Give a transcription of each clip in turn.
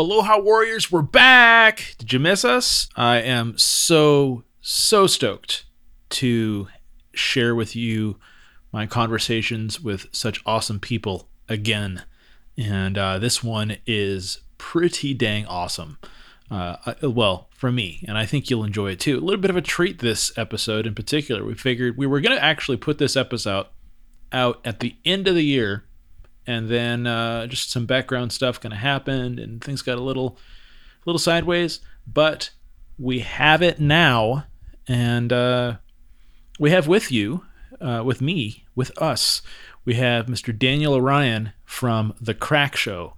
Aloha Warriors, we're back. Did you miss us? I am so, so stoked to share with you my conversations with such awesome people again. And uh, this one is pretty dang awesome. Uh, well, for me, and I think you'll enjoy it too. A little bit of a treat this episode in particular. We figured we were going to actually put this episode out at the end of the year, and then uh, just some background stuff kind of happened, and things got a little, little sideways. But we have it now, and uh, we have with you, uh, with me, with us, we have Mr. Daniel O'Ryan from The Craic Show.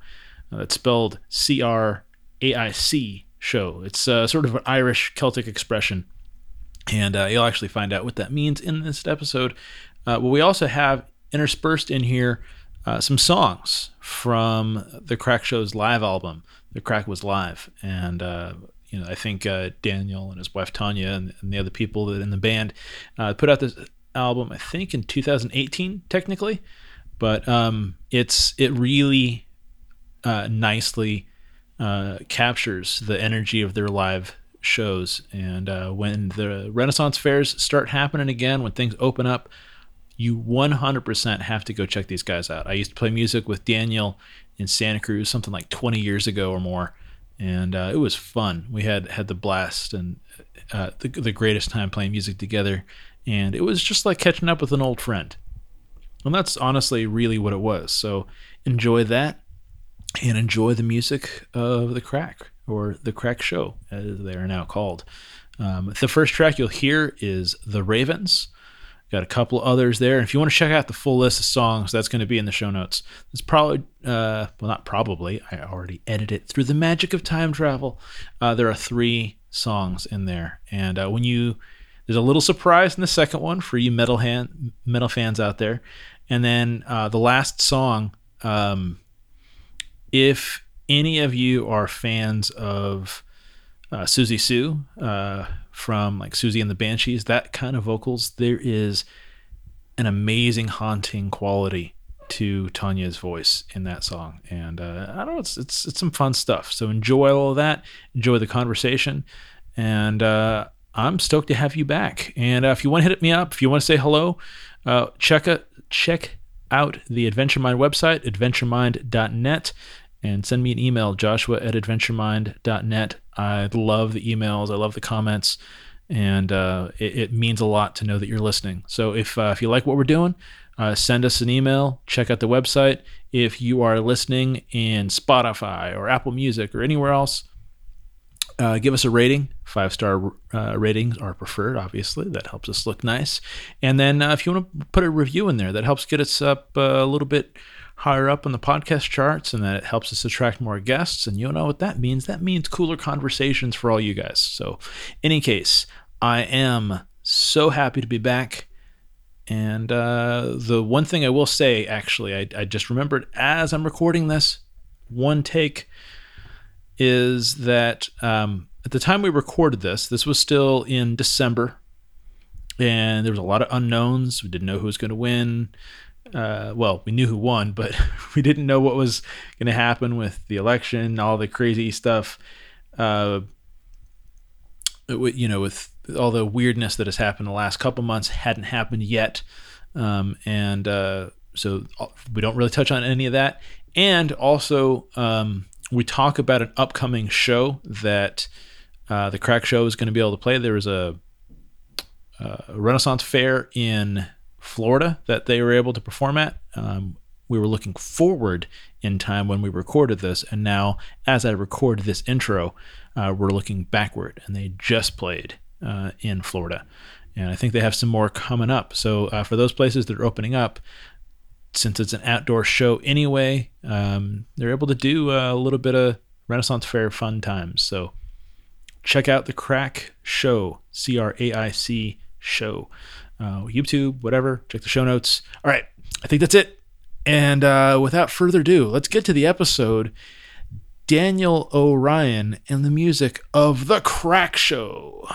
Uh, that's spelled C R A I C show. It's uh, sort of an Irish Celtic expression. And uh, you'll actually find out what that means in this episode. Uh, but we also have interspersed in here uh, some songs from the Craic Show's live album. The Craic was live. And uh, you know, I think uh, Daniel and his wife Tanya and, and, the other people that in the band uh, put out this album. I think in 2018, technically, but um, it's it really uh, nicely uh, captures the energy of their live shows. And when the Renaissance fairs start happening again, when things open up, you 100% have to go check these guys out. I used to play music with Daniel in Santa Cruz something like 20 years ago or more and uh, it was fun. We had had the blast and uh, the, the greatest time playing music together, and it was just like catching up with an old friend. And that's honestly really what it was. So enjoy that, and enjoy the music of the Craic or the Craic Show, as they are now called. Um, the first track you'll hear is "The Ravens." Got a couple others there. If you want to check out the full list of songs, that's going to be in the show notes. It's probably, uh, well, not probably, I already edited it through the magic of time travel. Uh, there are three songs in there. And uh, when you, there's a little surprise in the second one for you metal, hand, metal fans out there. And then uh, the last song, um, if any of you are fans of uh, Siouxsie Sioux, uh, from like Siouxsie and the Banshees, that kind of vocals, there is an amazing haunting quality to Tanya's voice in that song. And uh, I don't know, it's, it's, it's some fun stuff. So enjoy all of that. Enjoy the conversation. And uh, I'm stoked to have you back. And uh, if you want to hit me up, if you want to say hello, uh, check, a, check out the Adventure Mind website, adventuremind.net and send me an email, joshua at adventuremind.net. I love the emails, I love the comments, and uh, it, it, means a lot to know that you're listening. So if, uh, if you like what we're doing, uh, send us an email, check out the website. If you are listening in Spotify or Apple Music or anywhere else, uh, give us a rating. Five star uh, ratings are preferred, obviously. That helps us look nice. And then uh, if you want to put a review in there, that helps get us up a little bit higher up on the podcast charts and that it helps us attract more guests. And you know what that means? That means cooler conversations for all you guys. So, in any case, I am so happy to be back. And uh, the one thing I will say, actually, I, I just remembered as I'm recording this, one take is that um, at the time we recorded this, this was still in December, and there was a lot of unknowns. We didn't know who was going to win uh, well, we knew who won, but we didn't know what was going to happen with the election, all the crazy stuff. Uh, you know, with all the weirdness that has happened the last couple months, hadn't happened yet, um, and uh, so uh, we don't really touch on any of that. And also, um, we talk about an upcoming show that uh, the Craic Show is going to be able to play. There was a, uh, a Renaissance fair in Florida that they were able to perform at. Um, we were looking forward in time when we recorded this, and now as I record this intro, uh, we're looking backward, and they just played uh, in Florida. And I think they have some more coming up. So uh, for those places that are opening up, since it's an outdoor show anyway, um, they're able to do a little bit of Renaissance Fair fun times. So check out the Craic Show, C R A I C Show uh, YouTube, whatever. Check the show notes. All right, I think that's it. And uh, without further ado, let's get to the episode. Daniel O'Ryan and the music of The Craic Show.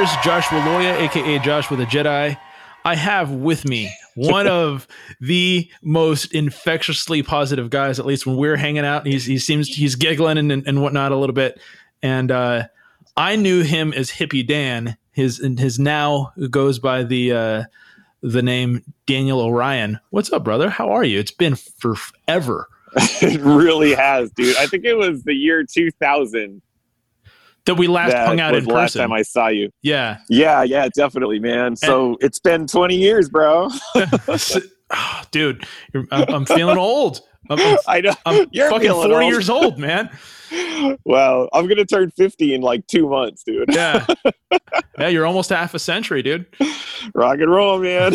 Warriors, Joshua Loya, aka Joshua the Jedi. I have with me one of the most infectiously positive guys, at least when we're hanging out. He's, he seems he's giggling and, and whatnot a little bit. And uh, I knew him as Hippie Dan. His his now goes by the uh, the name Daniel O'Ryan. What's up, brother? How are you? It's been forever. it really has, dude. I think it was the year 2000 that we last that hung out was in the last person. time I saw you. yeah. Yeah, yeah, definitely, man. So it's been 20 years, bro. Oh, dude, I'm, I'm feeling old. I'm, I'm, I know. I'm You're fucking 40 old. years old, man. Well, I'm gonna turn 50 in like two months, dude. Yeah. yeah, you're almost half a century, dude. Rock and roll, man.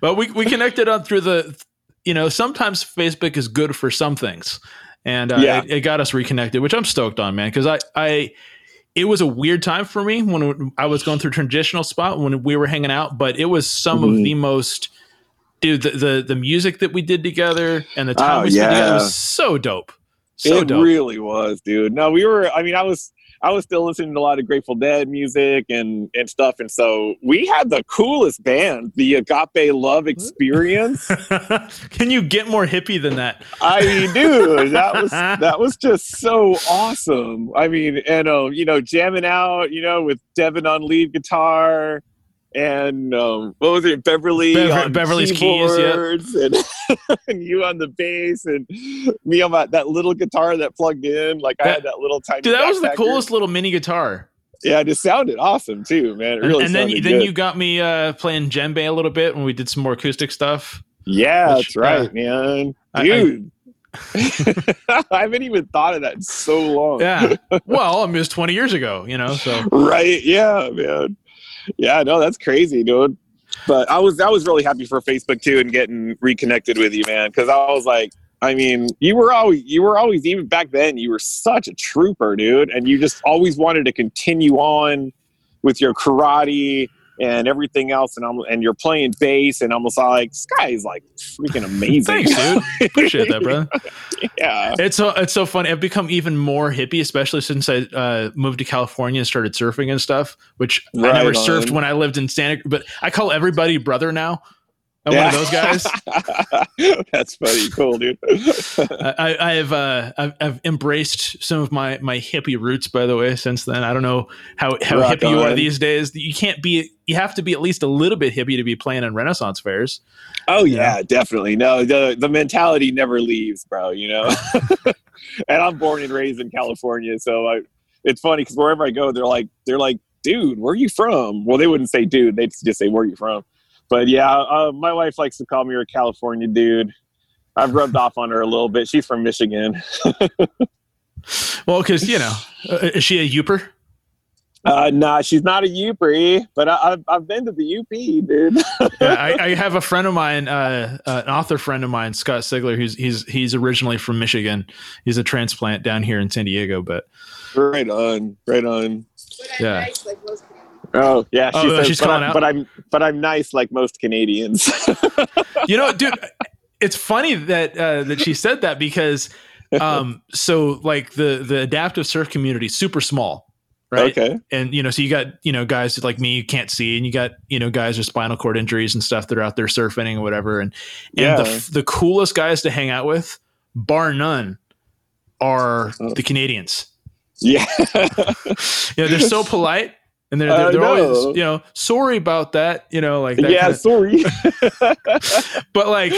But we, we connected on through the, you know, sometimes Facebook is good for some things. And uh, Yeah. it, it got us reconnected, which I'm stoked on, man. Cause I, I, it was a weird time for me when I was going through transitional spot when we were hanging out, but it was some Mhm. of the most dude the, the the music that we did together and the time Oh, we spent together was so dope. So it dope. really was, dude. No, we were. I mean, I was. I was still listening to a lot of Grateful Dead music and and stuff, and so we had the coolest band, the Agape Love Experience. Can you get more hippie than that? I mean, dude, that was that was just so awesome. I mean, and um, you know, jamming out, you know, with Devin on lead guitar, and um, what was it, Beverly Bever- on Beverly's keys, yeah. keyboards, and, and you on the bass, and me on my, that little guitar that plugged in. Like I had that little tiny. Dude, that was the coolest little mini guitar. Yeah, it just sounded awesome too, man. It And, really and then sounded then good. you got me uh, playing djembe a little bit when we did some more acoustic stuff. Yeah, Which, that's right, man. I- I- Dude. I, haven't even thought of that in so long. Yeah. well, I mean, it was 20 years ago, you know, so right yeah man yeah no that's crazy dude. But i was i was really happy for facebook too and getting reconnected with you man because i was like i mean you were always you were always even back then you were such a trooper dude and you just always wanted to continue on with your karate and everything else and I'm and you're playing bass and I'm just like this guy is like freaking amazing thanks, dude. Appreciate that, bro. yeah It's so it's so funny. I've become even more hippie, especially since I uh, moved to California and started surfing and stuff. Which I never on. surfed when I lived in Santa. But I call everybody brother now. I'm one of those guys. that's funny cool dude I, I- have uh, I've, I've embraced some of my my hippie roots. By the way, since then, I don't know how how Rock hippie you are these days. You can't be. You have to be at least a little bit hippie to be playing in Renaissance fairs. Oh yeah, definitely. No, the the mentality never leaves, bro. You know. and I'm born and raised in California, so I, it's funny because wherever I go, they're like, they're like, dude, where are you from? Well, they wouldn't say dude; they'd just say where are you from. But yeah, uh, my wife likes to call me a California dude. I've rubbed off on her a little bit. She's from Michigan. Well, because you know, uh, is she a Yooper? Uh, nah, she's not a Upri, but I, I've I've been to the UP, dude. yeah, I, I have a friend of mine, uh, uh, an author friend of mine, Scott Sigler, who's he's he's originally from Michigan. He's a transplant down here in San Diego, but right on, right on. Yeah. Oh yeah, she Oh, says, she's but, calling I, out? but I'm but I'm nice like most Canadians. you know, dude, it's funny that uh, that she said that because um, so like the the adaptive surf community super small, right? Okay. and you know so you got you know guys like me you can't see and you got you know guys with spinal cord injuries and stuff that are out there surfing and whatever and and Yeah. the, the coolest guys to hang out with bar none are Oh. the canadians Yeah. you know they're so polite and they're they're, they're always you know sorry about that you know like that yeah. kinda- Sorry. but like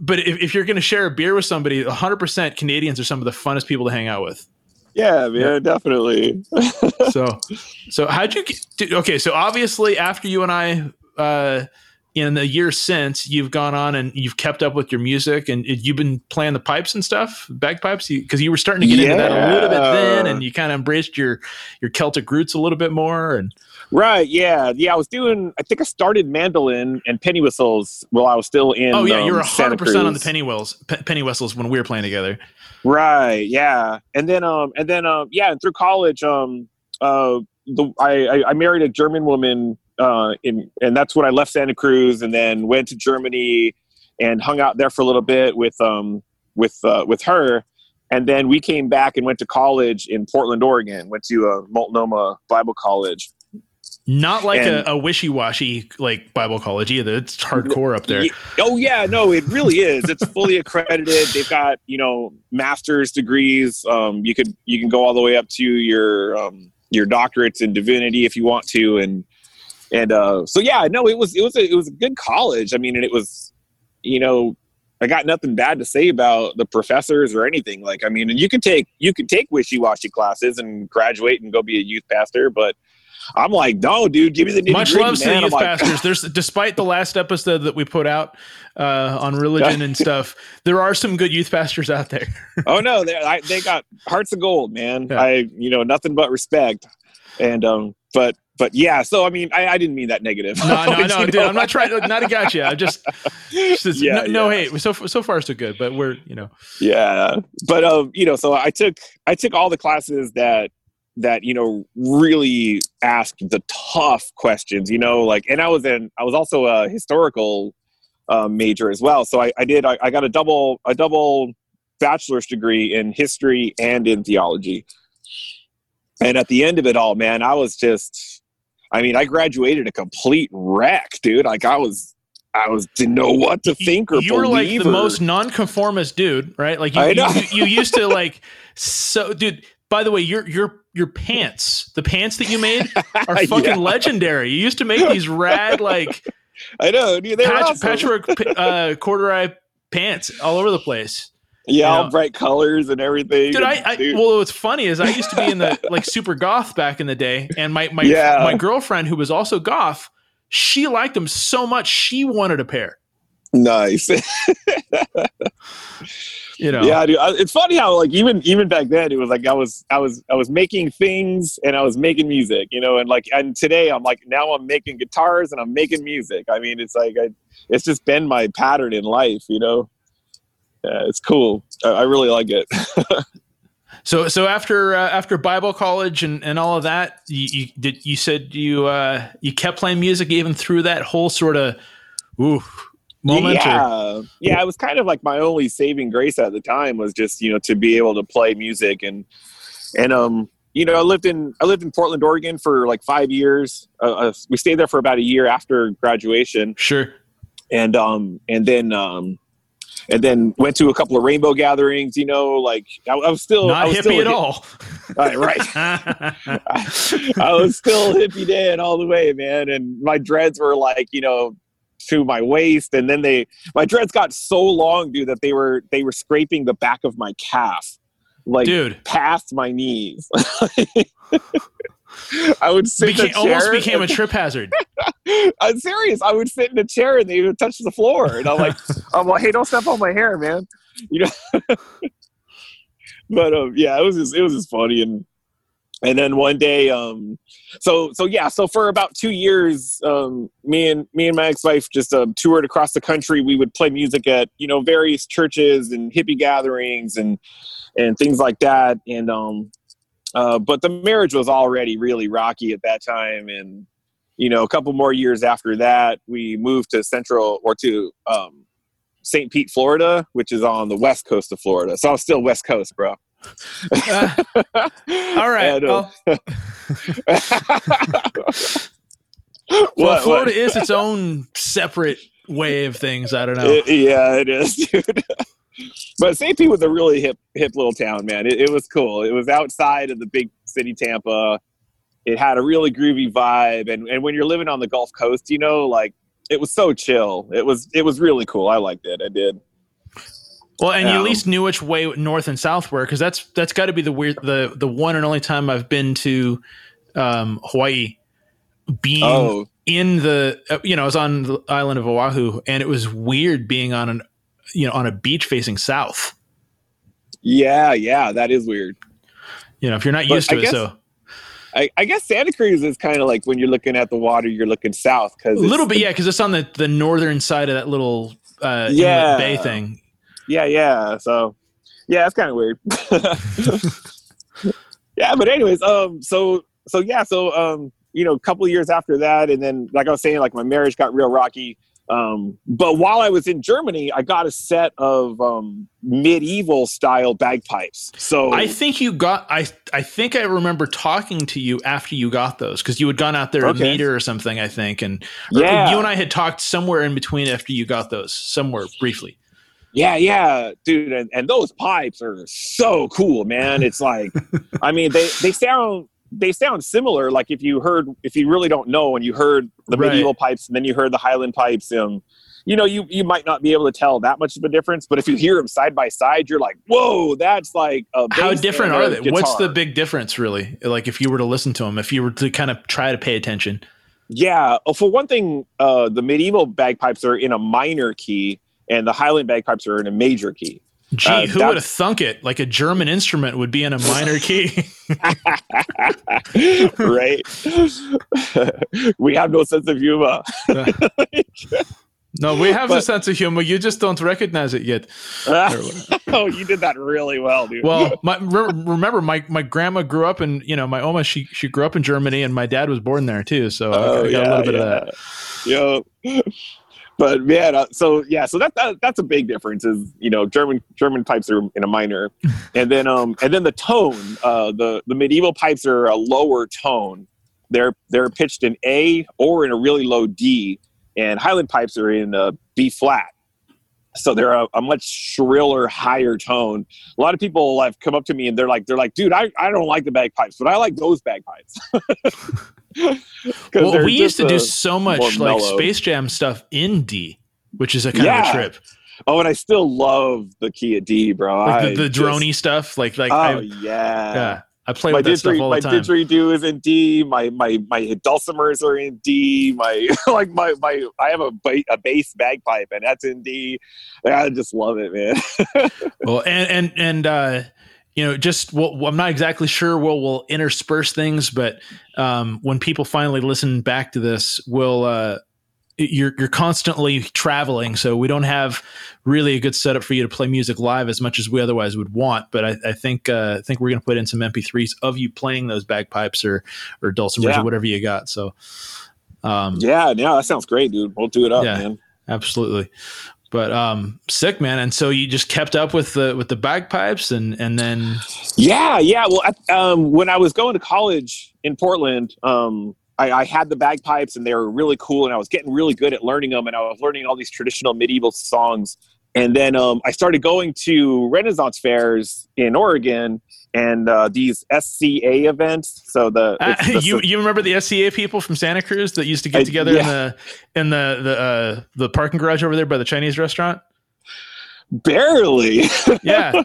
but if, if you're gonna share a beer with somebody 100% canadians are some of the funnest people to hang out with yeah, man. Definitely. so so how'd you get okay so obviously after you and i uh in the years since you've gone on and you've kept up with your music and you've been playing the pipes and stuff bagpipes because you, were starting to get into that a little bit then and you kind of embraced your your celtic roots a little bit more and right. Yeah. Yeah. I was doing. I think I started mandolin and penny whistles while I was still in. oh yeah you um, were 100% on the penny whistles pe- penny whistles when we were playing together Right. Yeah. And then um and then um yeah and through college um uh the I, I married a German woman uh in and that's when I left Santa Cruz and then went to Germany and hung out there for a little bit with um with uh, with her and then we came back and went to college in Portland, Oregon. Went to uh, Multnomah Bible College. not like And- a, a wishy-washy like bible college either it's hardcore up there Oh yeah, no, it really is. It's fully accredited. They've got you know master's degrees. Um, you could you can go all the way up to your um, your doctorates in divinity if you want to, and and uh, so yeah, no, it was it was a, it was a good college. I mean, and it was you know I got nothing bad to say about the professors or anything. Like I mean, and you can take you can take wishy washy classes and graduate and go be a youth pastor, but I'm like, no, dude, give me the Much love to the youth like, pastors. There's despite the last episode that we put out uh, on religion and stuff, there are some good youth pastors out there. oh no, they I, they got hearts of gold, man. Yeah. I you know nothing but respect, and um, but but yeah. So I mean, I, I didn't mean that negative. No, no, no, know? dude. I'm not trying to not to got you. I'm just, just Yeah, no, no hate. So so far so good, but we're you know Yeah, but um, you know, so I took I took all the classes that that you know really asked the tough questions. You know, like, and I was in I was also a historical uh, major as well. So I, I did I, I got a double a double bachelor's degree in history and in theology. And at the end of it all, man, I was just I mean, I graduated a complete wreck, dude. Like I was I was didn't know what to think or you were like the or- most nonconformist dude, right? Like you, know. you, you used to like so, dude. By the way, your your your pants, the pants that you made are fucking Yeah. legendary. You used to make these rad like I know, dude. They were patch, awesome. patchwork uh, corduroy pants all over the place. Yeah, all know. bright colors and everything. Dude, and, I, I dude, well, what's funny is I used to be in the like super goth back in the day, and my my Yeah. my girlfriend who was also goth, she liked them so much she wanted a pair. nice. You know, Yeah, dude. I- It's funny how like even even back then it was like I was I was I was making things and I was making music, you know, and like and today I'm like now I'm making guitars and I'm making music. I mean, it's like I, it's just been my pattern in life, you know. Yeah, it's cool. I, I really like it. So so after uh, after Bible college and, and all of that, you, you did you said you uh, you kept playing music even through that whole sort of ooh moment. or- Yeah, yeah. It was kind of like my only saving grace at the time was just you know to be able to play music and and um you know I lived in I lived in Portland, Oregon for like five years. Uh, uh, we stayed there for about a year after graduation, sure. and um and then um and then went to a couple of rainbow gatherings. You know, like I, I was still I Not was hippie still at a hip- all. Right, right. I was still hippie Dan all the way, man. And my dreads were like, you know, to my waist. And then they, my dreads got so long, dude, that they were, they were scraping the back of my calf, like Dude, past my knees. I would sit became, in a almost became a trip hazard. I'm serious. I would sit in a chair and they would touch the floor. And I'm like, I'm like, hey, don't step on my hair, man. You know. but um, yeah, it was just it was just funny and and then one day, um, so so yeah, so for about two years, um, me and me and my ex-wife just um, toured across the country. We would play music at you know various churches and hippie gatherings and and things like that. And um, uh, but the marriage was already really rocky at that time, and you know, a couple more years after that, we moved to Central or to um, St. Pete, Florida, which is on the west coast of Florida. So I'm still West Coast, bro. Uh, all right. And, uh, well, well, what- Florida what? is its own separate way of things. I don't know. It- yeah, it is, dude. But St. Pete was a really hip, hip little town, man. It, it was cool. It was outside of the big city, Tampa. It had a really groovy vibe, and and when you're living on the Gulf Coast, you know, like it was so chill. It was it was really cool. I liked it. I did. Well, and you at Um, least knew which way north and south were, because that's that's got to be the weird the the one and only time I've been to um, Hawaii, being Oh, in the uh, you know I was on the island of Oahu, and it was weird being on an you know on a beach facing south. yeah, yeah. That is weird. You know, if you're not But used to I it, guess- so I, I guess Santa Cruz is kind of like when you're looking at the water, you're looking south because a little bit, yeah, because it's on the the northern side of that little uh, Yeah. bay thing. Yeah, yeah. So, yeah, it's kind of weird. yeah, but anyways, um, so so yeah, so um, you know, a couple years after that, and then like I was saying, like my marriage got real rocky. Um, but while I was in Germany, I got a set of um, medieval style bagpipes. So I think you got. I I think I remember talking to you after you got those because you had gone out there Okay. to meet her or something. I think, and Yeah. you and I had talked somewhere in between after you got those, somewhere briefly. Yeah, yeah, dude, and, and those pipes are so cool, man. It's like, I mean, they they sound they sound similar. Like if you heard, if you really don't know, and you heard the Right. medieval pipes, and then you heard the Highland pipes, and you know, you you might not be able to tell that much of a difference. But if you hear them side by side, you're like, whoa, that's like a How different are they? What's the big difference, really? Like if you were to listen to them, if you were to kind of try to pay attention. Yeah. Oh, For one thing, uh, the medieval bagpipes are in a minor key, and the Highland bagpipes are in a major key. Gee, Uh, who would have thunk it? Like a German instrument would be in a minor key. right? we have no sense of humor. No, we have a sense of humor. You just don't recognize it yet. oh, you did that really well, dude. Well, my, re- remember my, my grandma grew up in you know my Oma she she grew up in Germany and my dad was born there too. So I got, Oh, I got a little bit of that. Yeah. But man, uh, so yeah, so that, that that's a big difference. Is you know German German pipes are in a minor, and then um and then the tone. Uh, the the medieval pipes are a lower tone. They're they're pitched in A or in a really low D, and Highland pipes are in uh, B flat. So they're a, a much shriller, higher tone. A lot of people have come up to me and they're like, they're like, dude, I, I don't like the bagpipes, but I like those bagpipes Well, we used to do uh, so much like. Space Jam stuff in D, which is a kind of a trip. Oh, and I still love the Kia D, bro. Like the, the droney stuff. Like like Oh I, yeah. yeah, I play My with that stuff didgeridoo, all my the time. didgeridoo is in D. My my my dulcimers are in D. My like my my I have a a bass bagpipe and that's in D. I just love it, man. Well, and and and uh, you know, just well, I'm not exactly sure. We'll we'll intersperse things, but um, when people finally listen back to this, we'll uh, you're you're constantly traveling, so we don't have really a good setup for you to play music live as much as we otherwise would want. But I, I think uh, I think we're gonna put in some MP3s of you playing those bagpipes or or dulcimers Yeah. or whatever you got. So. Um, yeah, no, that sounds great, dude. We'll do it up, Yeah. man. absolutely but um sick man and so you just kept up with the with the bagpipes and and then Yeah, yeah. Well, I- um, when I was going to college in Portland, um, I, I had the bagpipes and they were really cool, and I was getting really good at learning them, and I was learning all these traditional medieval songs. And then um, I started going to Renaissance fairs in Oregon and uh, these SCA events. So the, Uh, the- you you remember the SCA people from Santa Cruz that used to get I- together in the in the the uh, the parking garage over there by the Chinese restaurant? barely. Yeah.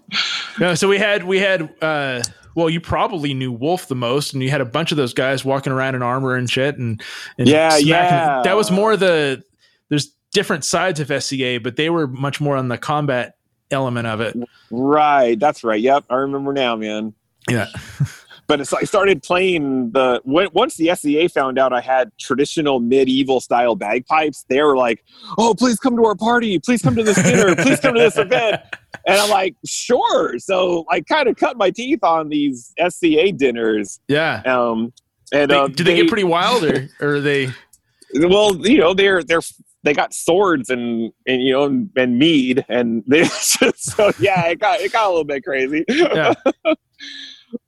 no, so we had we had uh well, you probably knew Wolf the most, and you had a bunch of those guys walking around in armor and shit, and, and Yeah, yeah. That was more the there's different sides of SCA, but they were much more on the combat element of it. right. That's right. Yep. I remember now, man. Yeah. but it's, I started playing the once the SCA found out I had traditional medieval style bagpipes. They were like, "Oh, please come to our party! Please come to this dinner! Please come to this event!" And I'm like, "Sure." So I kind of cut my teeth on these SCA dinners. Yeah. Um, and They, uh, do they, get pretty wild, or, or are they? well? You know, they're they're they got swords and and you know and, and mead and they so yeah, it got it got a little bit crazy. Yeah.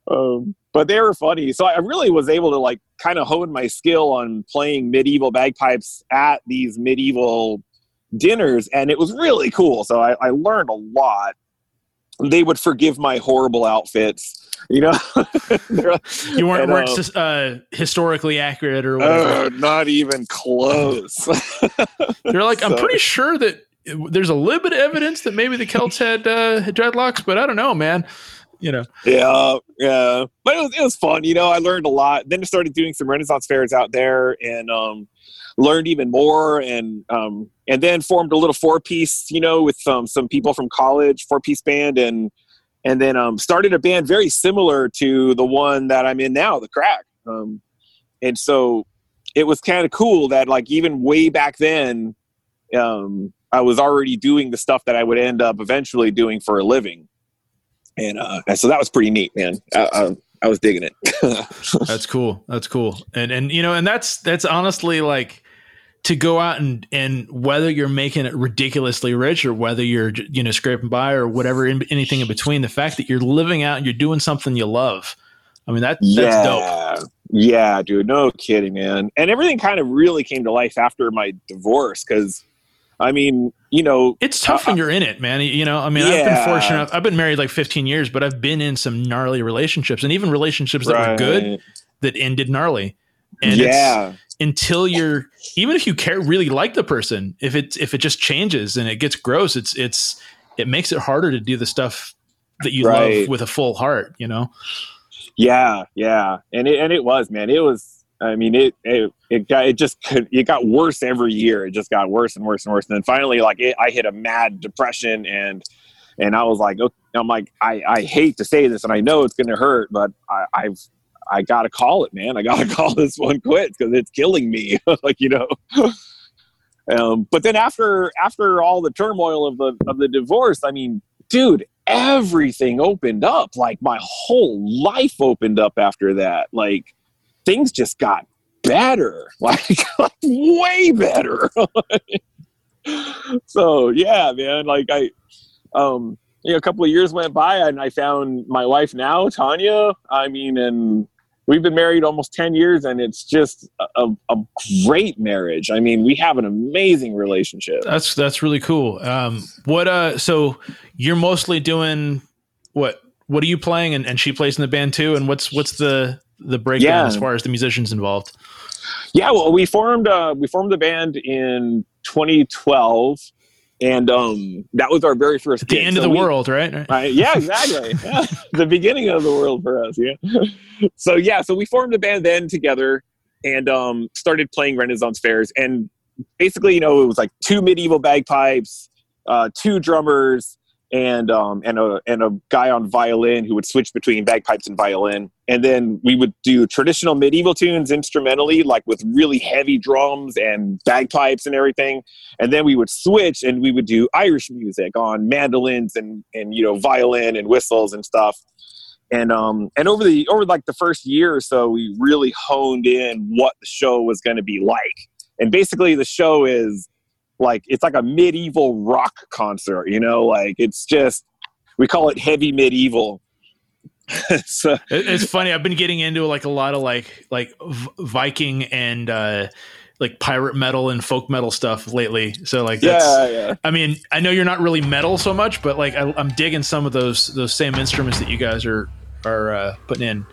Um, but they were funny. So I really was able to like kind of hone my skill on playing medieval bagpipes at these medieval dinners, and it was really cool. So I, I learned a lot. They would forgive my horrible outfits, you know. You weren't, and, weren't uh, uh, historically accurate or whatever. uh, not even close. They're like, I'm so- pretty sure that there's a little bit of evidence that maybe the Celts had, uh, had dreadlocks, but I don't know, man. You know, yeah, yeah. But it was it was fun, you know. I learned a lot. Then I started doing some Renaissance fairs out there, and um, learned even more. And um, and then formed a little four piece, you know, with um, some people from college, four piece band, and and then um, started a band very similar to the one that I'm in now, the Craic. Um, and so it was kind of cool that like even way back then, um, I was already doing the stuff that I would end up eventually doing for a living and uh, and so that was pretty neat, man. I, I, I was digging it. that's cool. That's cool. And, and, you know, and that's, that's honestly like to go out and, and whether you're making it ridiculously rich or whether you're, you know, scraping by or whatever, in, anything in between, the fact that you're living out and you're doing something you love. I mean, that, that's dope. yeah, yeah, dude. No kidding, man. And everything kind of really came to life after my divorce because, I mean, you know, It's tough uh, when you're in it, man. You know, I mean, I've been fortunate. I've been married like 15 years, but I've been in some gnarly relationships and even relationships that were good that ended gnarly. And it's yeah, until you're even if you care really like the person, if it if it just changes and it gets gross, it's it's it makes it harder to do the stuff that you Right. love with a full heart, you know? yeah, yeah. And it and it was, man. It was. I mean, it it it got it just could- it got worse every year. It just got worse and worse and worse. And then finally, like, it, I hit a mad depression and. And I was like, okay, I'm like, I, I hate to say this, and I know it's going to hurt, but I, I've I gotta call it, man. I gotta call this one quits because it's killing me. like you know. Um, but then after after all the turmoil of the of the divorce, I mean, dude, everything opened up. Like my whole life opened up after that. Like things just got better, like, way better. so yeah, man. Like I, um, you know, a couple of years went by and I found my wife now, Tanya. I mean, and we've been married almost 10 years and it's just a, a, great marriage. I mean, we have an amazing relationship. That's, that's really cool. Um, what, uh, so you're mostly doing what, what are you playing? And, and she plays in the band too. And what's, what's the, the breakdown yeah. as far as the musicians involved? Yeah, well, we formed, uh, we formed the band in 2012 and um, that was our very first. the end so of the we, world, right? right? Yeah, exactly. yeah. the beginning of the world for us. Yeah. so yeah, so we formed a band then together and um, started playing Renaissance fairs, and basically, you know, it was like two medieval bagpipes, uh, two drummers, and um, and a and a guy on violin who would switch between bagpipes and violin. And then we would do traditional medieval tunes instrumentally, like with really heavy drums and bagpipes and everything. And then we would switch and we would do Irish music on mandolins and and you know violin and whistles and stuff. And um and over the over like the first year or so, we really honed in what the show was going to be like. And basically, the show is like it's like a medieval rock concert you know? Like it's just we call it heavy medieval. So it's funny i've been getting into like a lot of like like viking and uh like pirate metal and folk metal stuff lately. So like that's yeah, yeah. i mean i know you're not really metal so much but like I, am digging some of those those same instruments that you guys are are uh, putting in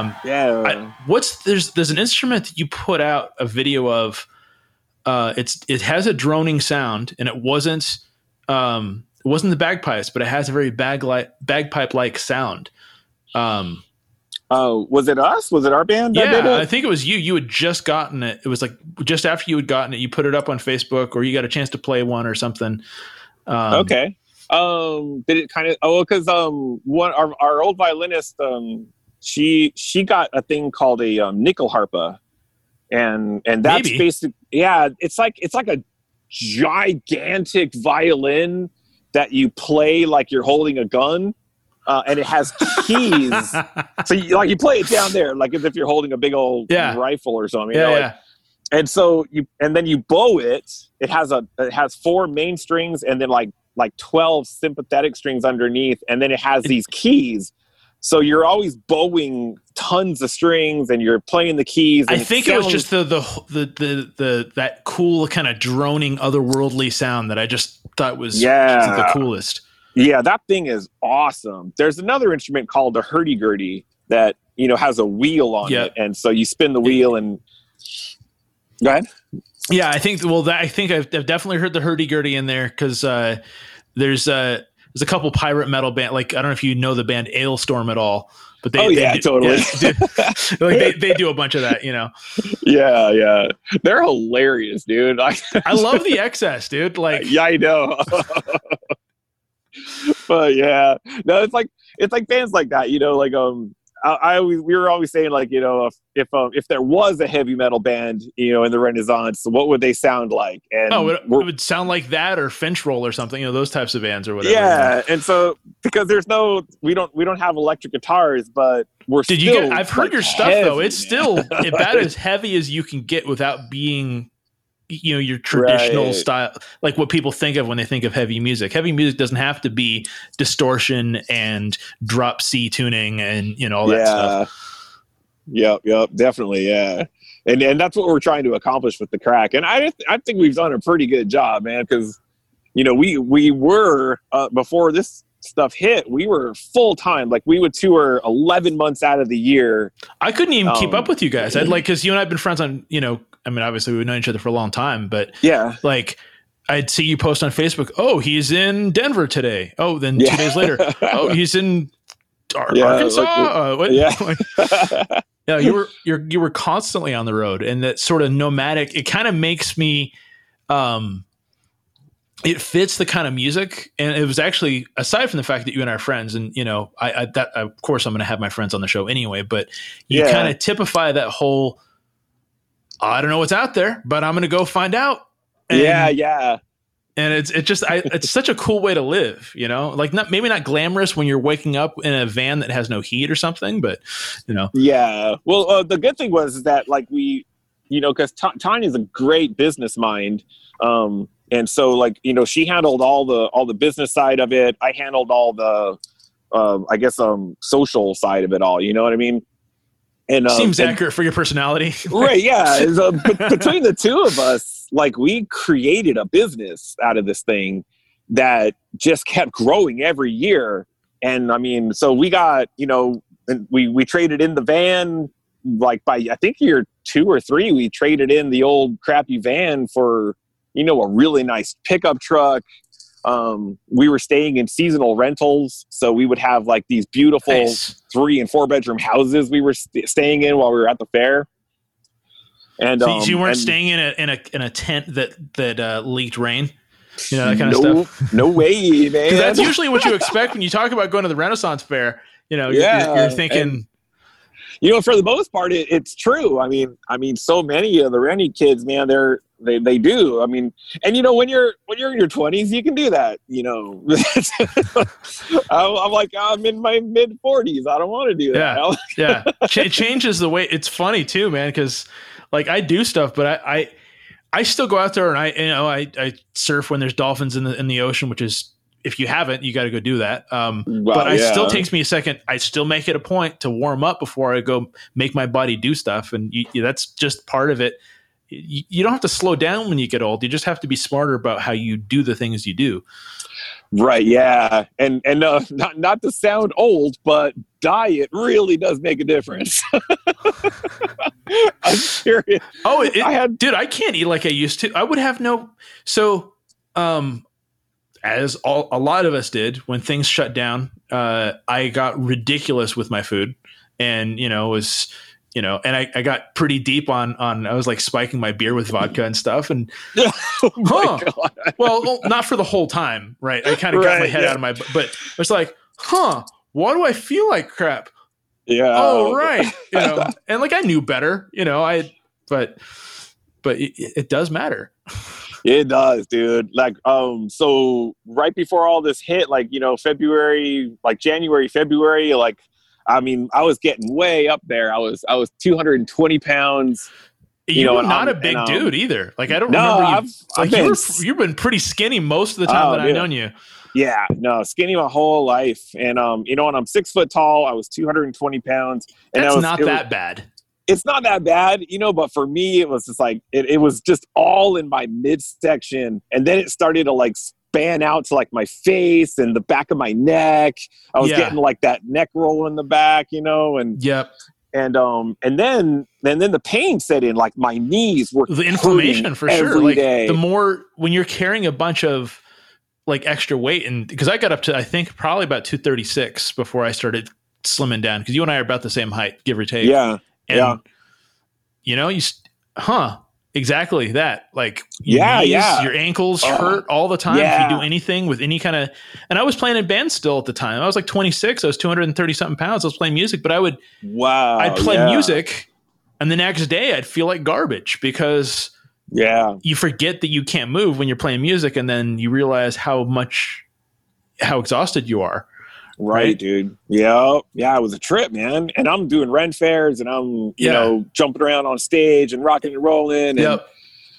Um, Yeah. I, what's there's there's an instrument that you put out a video of. Uh, it's it has a droning sound, and it wasn't um, it wasn't the bagpipes, but it has a very bag like bagpipe like sound. Um, Oh, was it us? Was it our band? yeah? I think it was you. You had just gotten it. It was like just after you had gotten it, you put it up on Facebook, or you got a chance to play one or something. Um, okay. Um, did it kind of? Oh, because um, one our our old violinist um, she she got a thing called a um, nyckelharpa, and and that's Maybe. basic. Yeah, it's like it's like a gigantic violin that you play like you're holding a gun, uh, and it has keys. so you, like you play it down there like as if you're holding a big old Yeah. rifle or something. you yeah, know, like- yeah. and so you and then you bow it it has a it has four main strings and then like like 12 sympathetic strings underneath and then it has these keys so you're always bowing tons of strings and you're playing the keys I think it was just the the the the, the that cool kind of droning otherworldly sound that I just thought was Yeah. the coolest. yeah that thing is awesome there's another instrument called the hurdy-gurdy that you know has a wheel on Yeah. it and so you spin the wheel and go ahead Yeah, I think. Well, that, I think I've, I've definitely heard the hurdy gurdy in there because uh, there's uh, there's a couple pirate metal band. Like I don't know if you know the band Alestorm at all, but they Oh, they yeah, do, totally. yeah, do- like they, they do a bunch of that. You know, yeah yeah they're hilarious dude I, I love the excess, dude. Like yeah, I know. but yeah, no, it's like it's like bands like that, you know. Like um, I, I we were always saying like you know if if um, if there was a heavy metal band, you know, in the Renaissance, what would they sound like? And oh, it, it would sound like that or Finntroll or something. You know, those types of bands or whatever. yeah, and so because there's no we don't we don't have electric guitars, but we're Did you get? I've heard like, your stuff though. It's man. still about as heavy as you can get without being, you know, your traditional Right. style, like what people think of when they think of heavy music. Heavy music doesn't have to be distortion and drop C tuning and you know all that stuff. Yep, yep, definitely, yeah. And and that's what we're trying to accomplish with the Craic. And I I think we've done a pretty good job, man, because you know we we were uh, before this stuff hit, we were full time. Like we would tour eleven months out of the year. I couldn't even keep Um, up with you guys. I'd like because you and I've been friends on you know. I mean, obviously we've known each other for a long time, but Yeah, like. I'd see you post on Facebook. Oh, he's in Denver today. Oh, then Yeah. two days later. Oh, he's in Ar- Yeah, Arkansas. like- uh, what? yeah, Yeah, you were you're you were constantly on the road, and that sort of nomadic. It kind of makes me, um, it fits the kind of music, and it was actually aside from the fact that you and I are friends, and you know, I, I that of course I'm going to have my friends on the show anyway, but you Yeah. kind of typify that whole. I don't know what's out there, but I'm going to go find out. And, yeah, yeah. and it's it just I, it's such a cool way to live, you know. Like not maybe not glamorous when you're waking up in a van that has no heat or something, but you know, Yeah. Well, uh, the good thing was that like we, you know, because Tanya's a great business mind, um, and so like you know she handled all the all the business side of it. I handled all the, um, I guess, um, social side of it all. You know what I mean? And um, seems and- accurate for your personality. right? Yeah. Uh, b- between the two of us, like we created a business out of this thing that just kept growing every year. And I mean, so we got you know, and we we traded in the van like by I think year two or three, we traded in the old crappy van for you know a really nice pickup truck. Um, we were staying in seasonal rentals, so we would have like these beautiful Nice. three and four bedroom houses we were st- staying in while we were at the fair. And So, um, so you weren't and staying in a in a in a tent that that uh, leaked rain, you know that kind no, of stuff. No way, man. Because that's usually what you expect when you talk about going to the Renaissance Fair. You know, Yeah, you're, you're thinking, and- you know, for the most part, it, it's true. I mean, I mean, so many of the Rennie kids, man, they're they they do. I mean, and you know, when you're when you're in your twenties, you can do that. You know, I'm, I'm like I'm in my mid forties. I don't want to do that. yeah, Ch- it changes the way. It's funny too, man, because like I do stuff, but I, I I still go out there and I you know I I surf when there's dolphins in the in the ocean, which is if you haven't, you got to go do that. Um, Wow, but it still takes me a second. I still make it a point to warm up before I go make my body do stuff, and you, that's just part of it. You, you don't have to slow down when you get old. You just have to be smarter about how you do the things you do. Right. Yeah. And and uh, not not to sound old, but diet really does make a difference. I'm serious. Oh, it, I had dude, I can't eat like I used to. I would have no. So, um, as all, a lot of us did when things shut down, uh, I got ridiculous with my food, and you know was you know, and I, I got pretty deep on on. I was like spiking my beer with vodka and stuff, and oh my Huh. God. well, well, not for the whole time, right? I kind of got my head yeah. out of my, but it's like, huh? Why do I feel like crap? Yeah. oh right you know and like i knew better you know i but but it, it does matter It does, dude. Like, um, so right before all this hit, like, you know, February, like January, February, like, I mean, I was getting way up there. I was, I was 220 pounds. you, You know, were not I'm- a big um, dude either like i don't No, remember you I've, like you been, were, you've been pretty skinny most of the time Oh, that i've known you yeah, no, skinny my whole life. And, um, you know, and I'm six foot tall. I was 220 pounds. And that's was, not that was- bad it's not that bad, you know, but for me, it was just like, it, it was just all in my midsection. And then it started to like span out to like my face and the back of my neck. I was Yeah. getting like that neck roll in the back, you know, and, yep and, um, and then, and then the pain set in, like my knees were the inflammation for sure like day. the more when you're carrying a bunch of like extra weight and because i got up to i think probably about 236 before i started slimming down because you and i are about the same height give or take yeah. And, Yeah. You know, you, huh? Exactly that. Like, Yeah, knees, yeah. your ankles Oh, hurt all the time if you do anything with any kind of. And I was playing in bands still at the time. I was like 26. I was 230 something pounds. I was playing music, but I would, Wow. I'd play yeah. music, and the next day I'd feel like garbage because Yeah. you forget that you can't move when you're playing music, and then you realize how much, how exhausted you are. Right, Right? dude. Yeah, yeah, it was a trip, man. And I'm doing Ren fairs, and I'm, you Yeah. know, jumping around on stage and rocking and rolling, and Yep.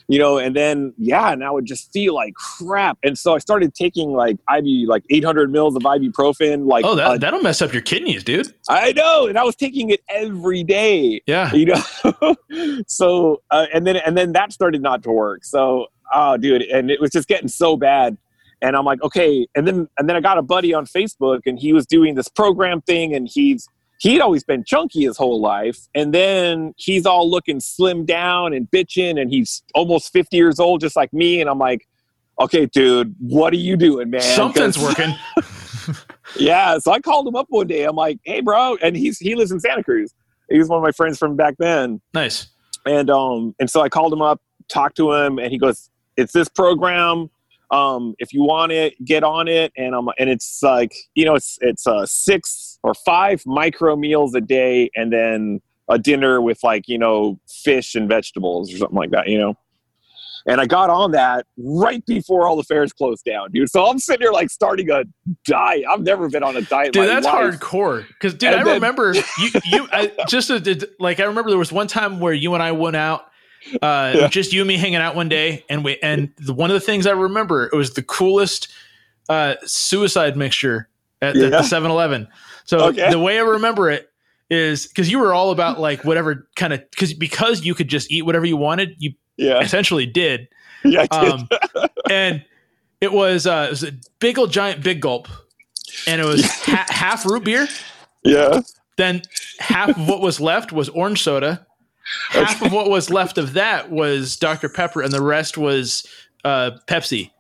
you know, and then yeah, and I would just feel like crap. And so I started taking like IV, like 800 mils of ibuprofen. Like, Oh, that uh, that'll mess up your kidneys, dude. I know, and I was taking it every day. Yeah. You know, so uh, and then and then that started not to work. So, oh, dude, and it was just getting so bad. And I'm like, okay. And then and then I got a buddy on Facebook, and he was doing this program thing, and he's he'd always been chunky his whole life, and then he's all looking slim down and bitching, and he's almost 50 years old, just like me. And I'm like, okay, dude, what are you doing, man? Something's working. yeah, so I called him up one day. I'm like, "Hey, bro," and he's he lives in Santa Cruz. He was one of my friends from back then, Nice. and um, and so I called him up, talked to him, and he goes, "It's this program. Um, if you want it, get on it." And um, and it's like you know, it's it's uh six or five micro meals a day, and then a dinner with like you know fish and vegetables or something like that. You know. And I got on that right before all the fairs closed down, dude. So I'm sitting here like starting a diet. I've never been on a diet. dude that's life. hardcore because dude And i then- remember you you I, just a, like i remember there was one time where you and i went out uh Yeah. just you and me hanging out one day and we and the, one of the things i remember it was the coolest uh suicide mixture at, at the Yeah. 7-eleven so Okay. the way i remember it is because you were all about like whatever kind of because because you could just eat whatever you wanted you Yeah, essentially did yeah, um, and it was uh, it was a big old giant big gulp, and it was ha- half root beer. yeah. Then half of what was left was orange soda. Half of what was left of that was Dr Pepper, and the rest was uh, Pepsi.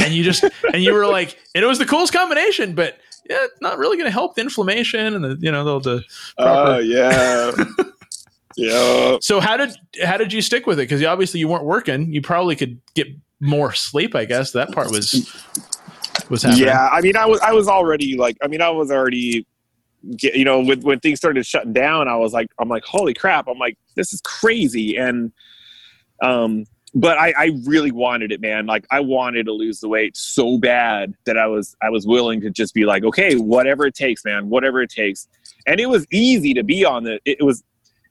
And you just and you were like, and it was the coolest combination, but yeah, it's not really going to help the inflammation and the you know the. the Oh proper- yeah, yeah. so how did how did you stick with it? Because obviously you weren't working. You probably could get more sleep. I guess that part was was happening. Yeah, I mean, I was I was already like, I mean, I was already, get, you know, when when things started shutting down, I was like, I'm like, holy crap! I'm like, this is crazy, and um, but I I really wanted it, man. Like, I wanted to lose the weight so bad that I was I was willing to just be like, okay, whatever it takes, man, whatever it takes, and it was easy to be on the. It was,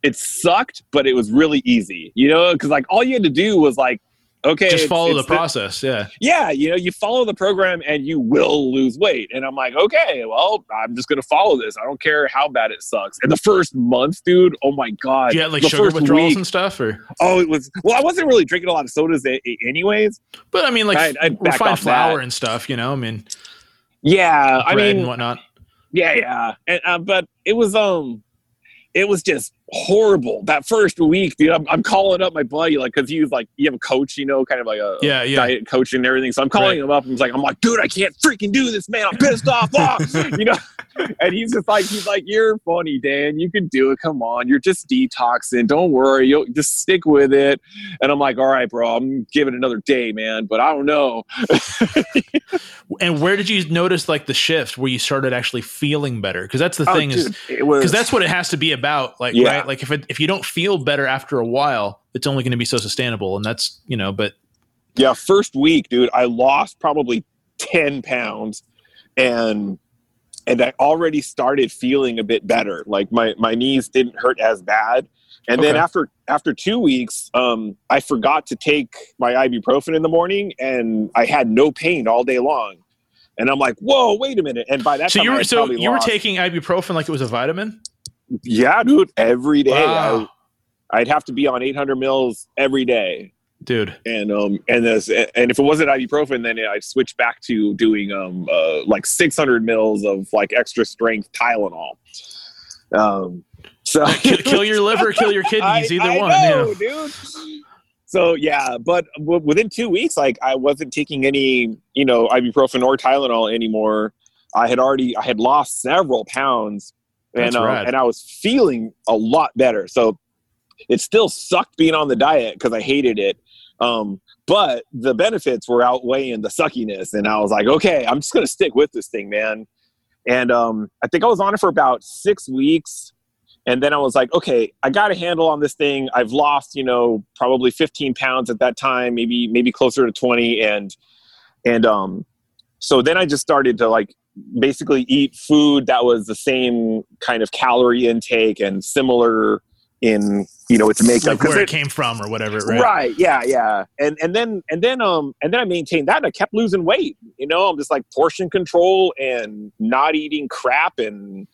it sucked, but it was really easy, you know, because like all you had to do was like okay, Just follow the process. Yeah. yeah, you know, you follow the program and you will lose weight. And I'm like, okay, well, I'm just gonna follow this. I don't care how bad it sucks. And the first month, dude, oh my god, yeah like the sugar withdrawals week- and stuff, or oh, it was. Well, I wasn't really drinking a lot of sodas anyways. but I mean, like I'd- I'd refined flour that. and stuff. You know, I mean, Yeah, I mean, and whatnot. yeah, yeah. And, uh, but it was um, it was just horrible that first week, dude. I'm, I'm calling up my buddy like because he was like, you have a coach, you know, kind of like a Yeah, yeah. diet coach and everything. So I'm calling Right. him up and he's like, I'm like, dude, I can't freaking do this, man. I'm pissed off. Ah! you know, and he's just like, he's like, you're funny, Dan. You can do it. Come on. You're just detoxing. Don't worry. You'll just stick with it. And I'm like, all right, bro, I'm giving another day, man. But I don't know. And where did you notice like the shift where you started actually feeling better? Because that's the Oh, thing is dude, was because that's what it has to be about. Like Yeah. right, like if it, if you don't feel better after a while, it's only going to be so sustainable, and that's you know. But yeah, first week, dude, I lost probably 10 pounds and and I already started feeling a bit better. Like my my knees didn't hurt as bad. And then after after 2 weeks, um I forgot to take my ibuprofen in the morning and I had no pain all day long. And I'm like, "Whoa, wait a minute." And by that so time you were so you were taking ibuprofen like it was a vitamin. Yeah, dude, every day. Wow. I, I'd have to be on 800 mils every day. Dude, and um and this and if it wasn't ibuprofen then i'd switch back to doing um uh, like 600 mils of like extra strength tylenol um so kill, kill your liver, kill your kidneys, I- either I one. know, know. dude so yeah but w- within two weeks like i wasn't taking any you know ibuprofen or tylenol anymore i had already i had lost several pounds and um, and i was feeling a lot better. So it still sucked being on the diet because i hated it. Um, but the benefits were outweighing the suckiness. And i was like okay i'm just gonna stick with this thing man. And um, i think i was on it for about six weeks. And then i was like okay i got a handle on this thing. I've lost you know probably 15 pounds at that time maybe maybe closer to 20 and and um so then i just started to like basically eat food that was the same kind of calorie intake and similar in you know its makeup Like where it it- came from or whatever, right. right? yeah yeah and and then and then um and then i maintained that and i kept losing weight you know i'm just like portion control and not eating crap and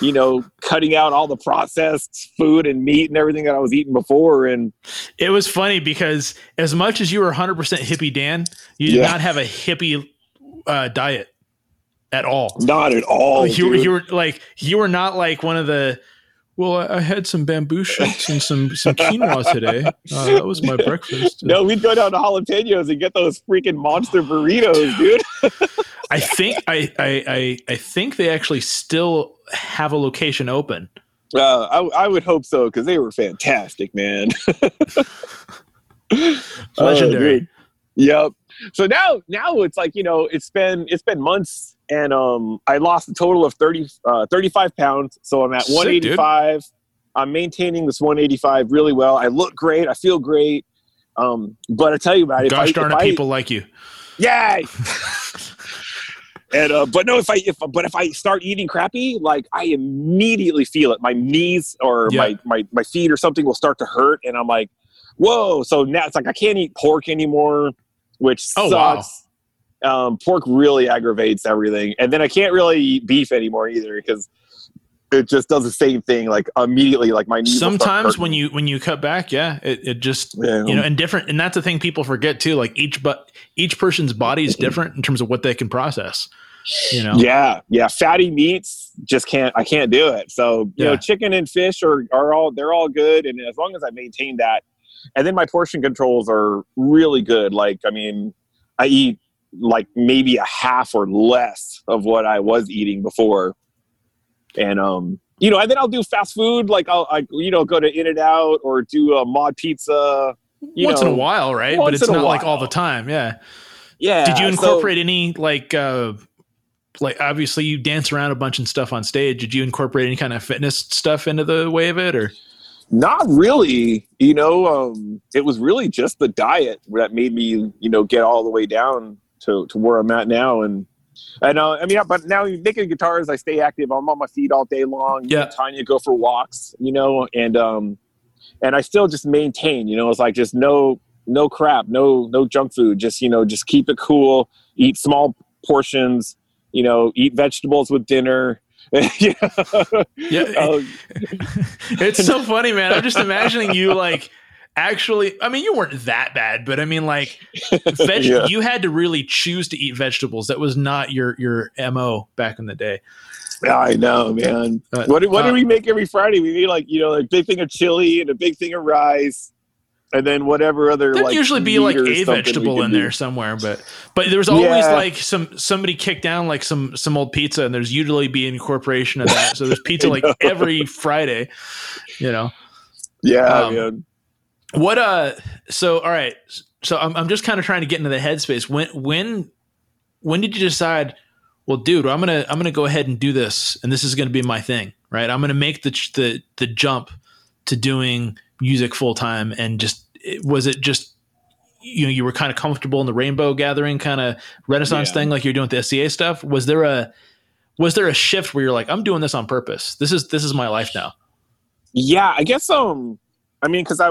you know cutting out all the processed food and meat and everything that i was eating before and It was funny because as much as you were 100% hippie Dan, you did Yeah. not have a hippie uh, diet at all. not at all you, were, dude. you were like you were not like one of the well I, I had some bamboo shoots and some some quinoa today uh, that was my breakfast no we'd go down to jalapenos and get those freaking monster burritos dude i think I, I i i think they actually still have a location open uh, I, I would hope so because they were fantastic man legendary dude. Yep. So now, now it's like you know, it's been it's been months, and um, I lost a total of 30, uh, 35 pounds. So I'm at Sick, one eighty five. I'm maintaining this one eighty five really well. I look great. I feel great. Um, but I tell you, about it gosh I, darn it I- people like you yeah. and uh, but no, if I if but if I start eating crappy, like I immediately feel it. My knees or Yeah. my my my feet or something will start to hurt, and I'm like, whoa. So now it's like I can't eat pork anymore, which Oh, wow. sucks. Um, pork really aggravates everything, and then I can't really eat beef anymore either because it just does the same thing. Like immediately, like my knees. will start sometimes when you when you cut back yeah it, it just Yeah. you know and different and that's the thing people forget too like each but each person's body is different in terms of what they can process you know Yeah, yeah. Fatty meats just can't. I can't do it. So you know, chicken and fish are are all they're all good, and as long as I maintain that, and then my portion controls are really good. Like I mean, I eat like maybe a half or less of what I was eating before, and um, you know, and then I'll do fast food. Like I'll I, you know go to In and Out or do a mod pizza. you once in a while right but it's not like all the time yeah Yeah. did you so- incorporate any like uh like obviously you dance around a bunch and stuff on stage did you incorporate any kind of fitness stuff into the way of it or Not really. You know, um, it was really just the diet that made me, you know, get all the way down to, to where I'm at now. And and uh, I mean, but now making guitars, I stay active. I'm on my feet all day long. Yeah. Tanya go for walks. You know, and um, and I still just maintain. You know, it's like just no no crap, no no junk food. Just you know, just keep it cool. Eat small portions. You know, eat vegetables with dinner. yeah, um, it's so funny, man. I'm just imagining you like actually. I mean, you weren't that bad, but I mean, like, veg- yeah. you had to really choose to eat vegetables. That was not your your mo back in the day. I know, man. Uh, what what uh, do we make every Friday? We need like you know, like big thing of chili and a big thing of rice and then whatever other there'd like usually be like a vegetable in do. there somewhere but but there's always yeah. like some somebody kicked down like some some old pizza and there's usually be incorporation of that. So there's pizza like every friday you know? Yeah um, what uh so all right. So I'm, I'm just kind of trying to get into the headspace. When when when did you decide well dude i'm gonna i'm gonna go ahead and do this and this is gonna be my thing right? I'm gonna make the the the jump to doing music full time and just was it just you know you were kind of comfortable in the rainbow gathering kind of renaissance yeah. thing like you're doing with the SCA stuff was there a was there a shift where you're like I'm doing this on purpose this is this is my life now yeah I guess um I mean cuz I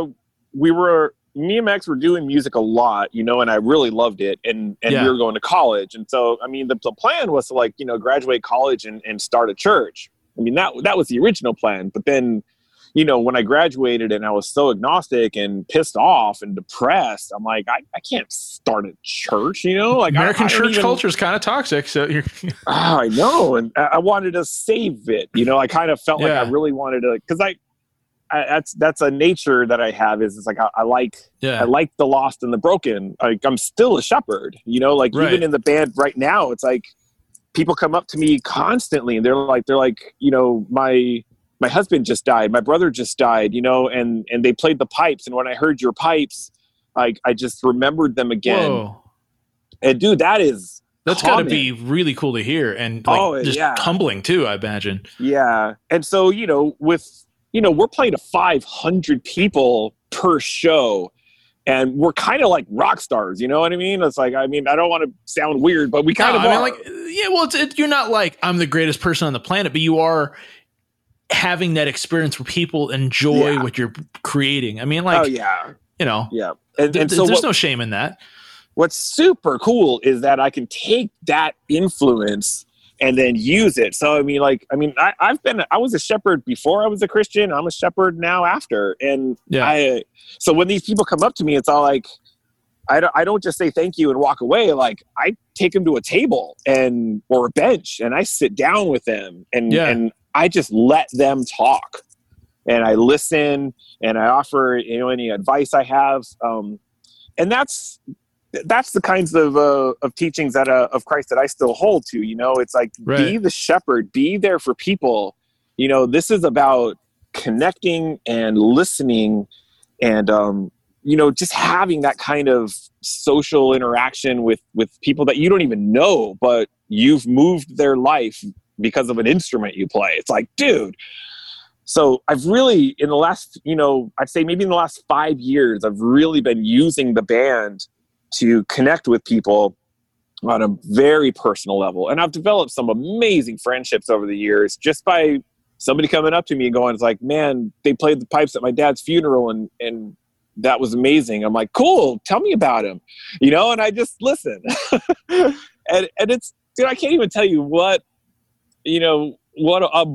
we were me and Max were doing music a lot you know and I really loved it and and yeah. we were going to college and so I mean the, the plan was to like you know graduate college and, and start a church I mean that that was the original plan but then you know, when I graduated and I was so agnostic and pissed off and depressed, I'm like, I, I can't start a church, you know, like American I, church even, culture is kind of toxic. So you're, oh, I know. And I wanted to save it, you know, I kind of felt yeah. like I really wanted to, cause I, I, that's, that's a nature that I have is it's like, I, I like, yeah. I like the lost and the broken. Like I'm still a shepherd, you know, like right. even in the band right now, it's like, people come up to me constantly and they're like, they're like, you know, my, my husband just died my brother just died you know and and they played the pipes and when i heard your pipes i i just remembered them again. Whoa. and dude that is that's got to be really cool to hear and like oh, just yeah. humbling too i imagine. Yeah. And so you know with you know we're playing to 500 people per show and we're kind of like rock stars you know what i mean? It's like i mean i don't want to sound weird but we kind no, of I mean, like yeah well it's, it, you're not like i'm the greatest person on the planet but you are having that experience where people enjoy yeah. what you're creating. I mean, like, oh, yeah, you know, yeah, and, and th- so there's what, no shame in that. What's super cool is that I can take that influence and then use it. So I mean, like, I mean, I, have been, I was a shepherd before I was a Christian. I'm a shepherd now after, and yeah. I. So when these people come up to me, it's all like, I don't, I don't just say thank you and walk away. Like I take them to a table and or a bench and I sit down with them and yeah. and I just let them talk and I listen and I offer you know any advice I have. Um, and that's that's the kinds of uh, of teachings that uh, of Christ that I still hold to. You know, it's like right. be the shepherd, be there for people. You know, this is about connecting and listening, and um, you know, just having that kind of social interaction with with people that you don't even know, but you've moved their life because of an instrument you play. It's like, dude. So I've really, in the last, you know, I'd say maybe in the last five years, I've really been using the band to connect with people on a very personal level. And I've developed some amazing friendships over the years just by somebody coming up to me and going, it's like, man, they played the pipes at my dad's funeral and, and that was amazing. I'm like, cool, tell me about him, you know, and I just listen. and, and it's, dude, I can't even tell you what you know what a,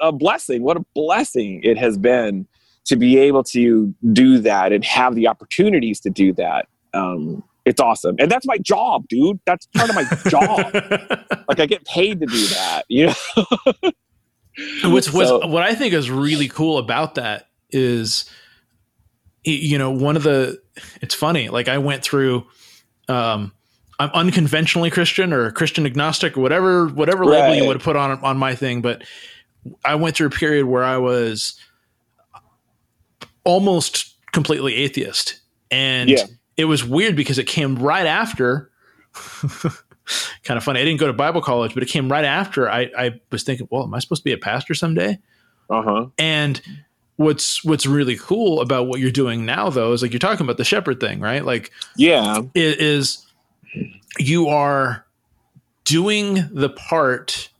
a blessing what a blessing it has been to be able to do that and have the opportunities to do that. Um, it's awesome. And that's my job dude. That's part of my job. Like i get paid to do that you know? What's, what's so, what i think is really cool about that is you know one of the it's funny like i went through um I'm unconventionally Christian or Christian agnostic or whatever whatever right. label you would put on on my thing, but I went through a period where I was almost completely atheist, and yeah. it was weird because it came right after. kind of funny. I didn't go to Bible college, but it came right after I, I was thinking, well, am I supposed to be a pastor someday? Uh huh. And what's what's really cool about what you're doing now, though, is like you're talking about the shepherd thing, right? Like, yeah, it is you are doing the part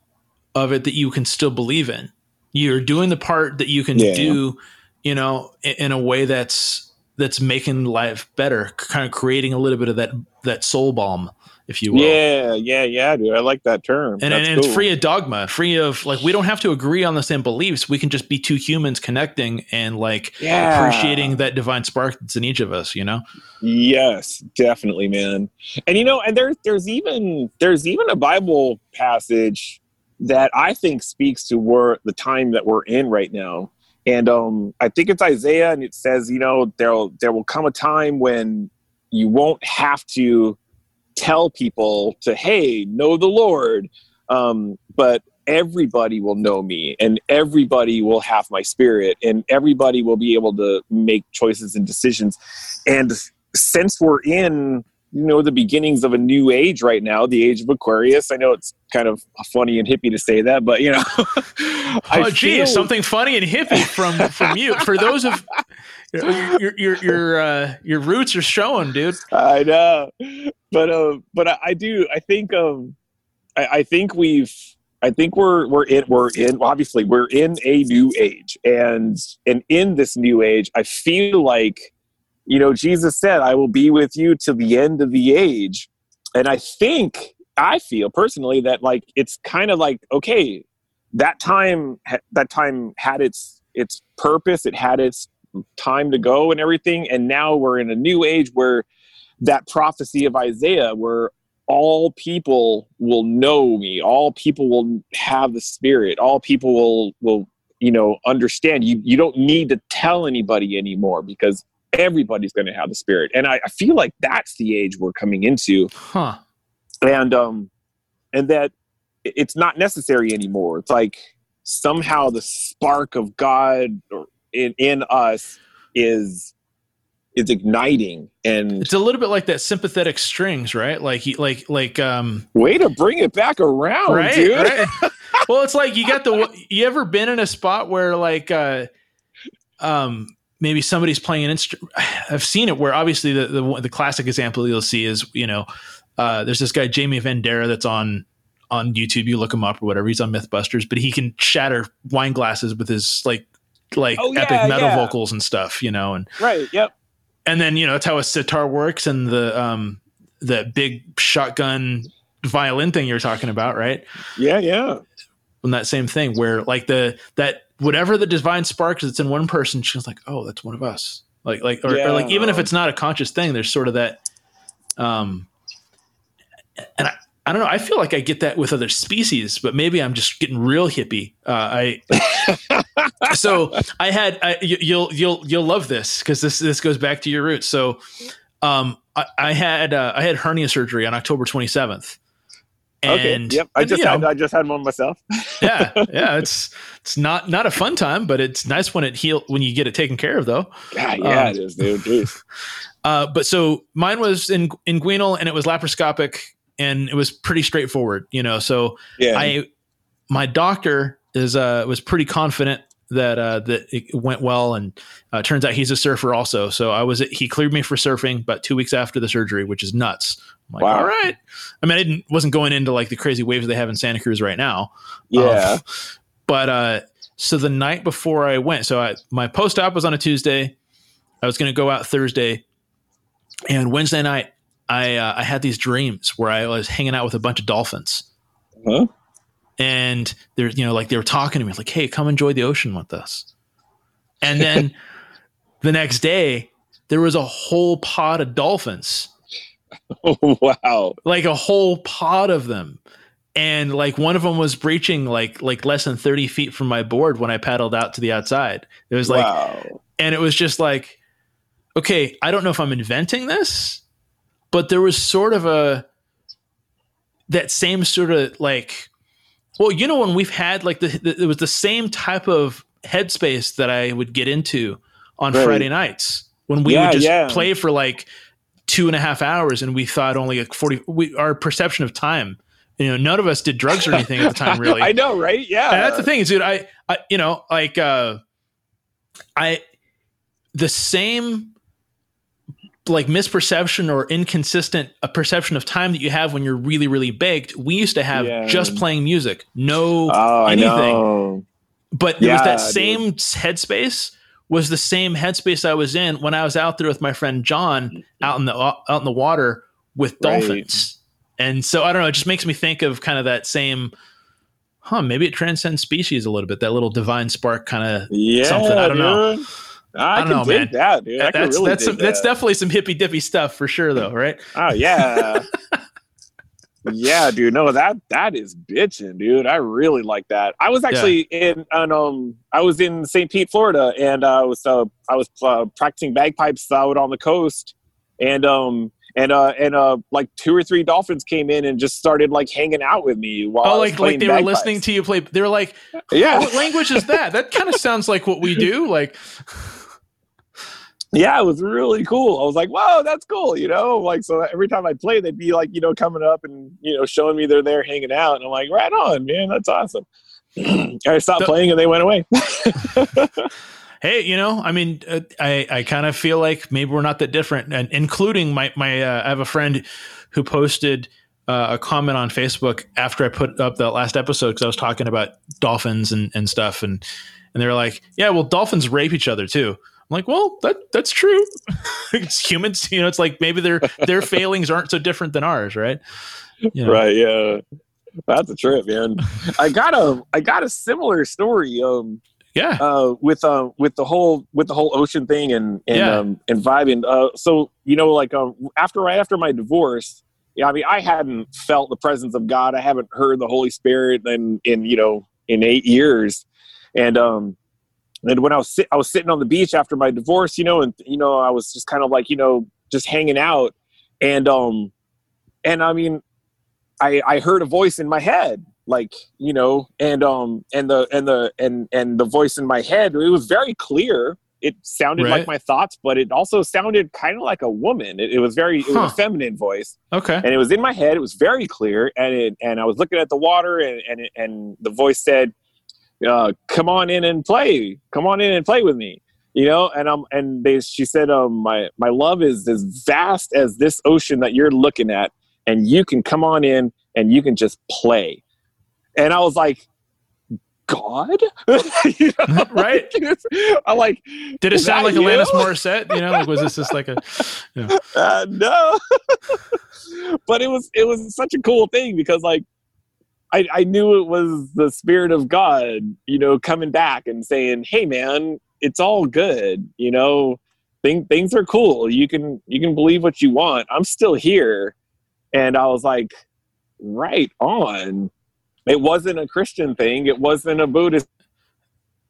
of it that you can still believe in. You're doing the part that you can yeah. do, you know, in, in, a way that's that's making life better, kind of creating a little bit of that that soul balm, if you will. Yeah, yeah, yeah, dude. I like that term. And, and it's cool. free of dogma, free of like we don't have to agree on the same beliefs. We can just be two humans connecting and like Yeah. appreciating that divine spark that's in each of us. You know? Yes, definitely, man. And you know, and there's there's even there's even a Bible passage that I think speaks to where the time that we're in right now. And um I think it's Isaiah and it says, you know, there'll there will come a time when you won't have to tell people to hey, know the Lord. Um, but everybody will know me and everybody will have my spirit and everybody will be able to make choices and decisions. And since we're in you know the beginnings of a new age right now the age of aquarius i know it's kind of funny and hippie to say that but you know I oh, gee, feel- something funny and hippie from from you. For those of your your your uh, your roots are showing, dude. i know. But uh but i, I do i think um I, I think we've i think we're we're in we're in obviously we're in a new age. And and in this new age i feel like you know jesus said i will be with you to the end of the age. And i think i feel personally that like it's kind of like okay that time that time had its its purpose it had its time to go and everything. And now we're in a new age where that prophecy of isaiah where all people will know me all people will have the spirit all people will will you know understand. You you don't need to tell anybody anymore because everybody's going to have the spirit. And I, I feel like that's the age we're coming into. Huh. and um and that it's not necessary anymore. It's like somehow the spark of god or in in us is is igniting and It's a little bit like that sympathetic strings, right? Like like like um way to bring it back around right, dude right. well, it's like you got the. You ever been in a spot where like, uh, um, maybe somebody's playing an instrument? I've seen it where obviously the, the the classic example you'll see is you know, uh, there's this guy Jamie Vendera that's on on YouTube. You look him up or whatever. He's on MythBusters, but he can shatter wine glasses with his like like Oh, yeah, epic metal yeah. vocals and stuff. You know, and right yep and then you know that's how a sitar works and the um the big shotgun violin thing you're talking about, right? yeah yeah on that same thing where like the that whatever the divine spark that's in one person she's like oh that's one of us like like or, or like even if it's not a conscious thing there's sort of that um and i I don't know. I feel like I get that with other species, but maybe I'm just getting real hippie. Uh, I so I had I, you, you'll you'll you'll love this because this this goes back to your roots. So, um, I, I had uh, I had hernia surgery on October 27th, okay and yep i and, just you had i just had one myself yeah, yeah. It's it's not not a fun time, but it's nice when it heal when you get it taken care of, though. God, yeah Um, it is dude Uh, but so mine was in inguinal and it was laparoscopic and it was pretty straightforward, you know. So yeah I my doctor is uh was pretty confident that uh that it went well and uh, turns out he's a surfer also. So I was he cleared me for surfing about 2 weeks after the surgery, which is nuts. I'm like, Wow. all right. I mean, I didn't wasn't going into like the crazy waves they have in Santa Cruz right now. yeah Um, but uh, so the night before I went, so I, my post op was on a Tuesday. I was going to go out Thursday, and Wednesday night I uh, I had these dreams where I was hanging out with a bunch of dolphins, huh? and they're you know like they were talking to me like, "Hey, come enjoy the ocean with us." And then the next day, there was a whole pod of dolphins. Oh wow. Like a whole pod of them. And like one of them was breaching like like less than 30 feet from my board when i paddled out to the outside. It was like wow. and it was just like okay i don't know if i'm inventing this but there was sort of a that same sort of like well you know when we've had like the, the it was the same type of headspace that i would get into on Right. friday nights when we Yeah, would just yeah. play for like two and a half hours and we thought only like 40 we, our perception of time you know none of us did drugs or anything at the time really i know right yeah and that's the thing is, dude. I, I, you know, like, uh, I, the same, like misperception or inconsistent uh, perception of time that you have when you're really, really baked. We used to have Yeah. just playing music, no oh anything. But there was that Yeah, same headspace was the same headspace I was in when I was out there with my friend John out in the out in the water with Right. dolphins. And so I don't know, it just makes me think of kind of that same huh, maybe it transcends species a little bit, that little divine spark kind of Yeah, something. I don't know. I, can know, dig man. that, dude. I that's really that's some, that's definitely some hippy dippy stuff for sure though, right? Oh yeah. yeah, dude. No, that that is bitching, dude. I really like that. I was actually in on um I was in St. Pete, Florida, and uh, I was uh, I was uh, practicing bagpipes out on the coast, and um and uh and uh like two or three dolphins came in and just started like hanging out with me while I Oh, was like like they were bagpipes. listening to you play. They were like, Yeah, "What language is that? That kind of sounds like what we do." Like, yeah, it was really cool. I was like, "Whoa, that's cool," you know. Like, so every time I play, they'd be like, you know, coming up and you know, showing me they're there hanging out, and I'm like, "Right on, man, that's awesome." I stopped So- playing and they went away. hey, you know, I mean, uh, I I kind of feel like maybe we're not that different, and including my my uh, I have a friend who posted. Uh, a comment on Facebook after I put up the last episode because I was talking about dolphins and, and stuff, and and they were like, "Yeah, well, dolphins rape each other too." I'm like, "Well, that that's true. it's humans, you know. It's like maybe their their failings aren't so different than ours, right?" You know? Right? Yeah, that's a trip, man. I got a I got a similar story. Um, Yeah. uh, with uh, with the whole with the whole ocean thing and and Yeah. um, and vibing. Uh, so you know, like um, after right after my divorce, yeah, I mean, I hadn't felt the presence of God. I haven't heard the Holy Spirit in in you know in eight years, and um, and when I was sit, I was sitting on the beach after my divorce, you know, and you know, I was just kind of like you know just hanging out, and um, and I mean, I I heard a voice in my head like you know and um and the and the and and the voice in my head it was very clear. It sounded Right. like my thoughts but it also sounded kind of like a woman. It, it was very it was a feminine voice. Okay. and it was in my head. It was very clear. And it and i was looking at the water and and, it, and the voice said uh, come on in and play come on in and play with me you know and um and they she said um my my love is as vast as this ocean that you're looking at and you can come on in and you can just play and i was like god You know, Right. i'm like Did it sound like Alanis? Morissette? You know, like was this just like a you know, uh, no but it was it was such a cool thing because like I, I knew it was the spirit of god you know coming back and saying hey man it's all good you know? Thing, things are cool. You can you can believe what you want. I'm still here. And i was like right on. It wasn't a christian thing. It wasn't a buddhist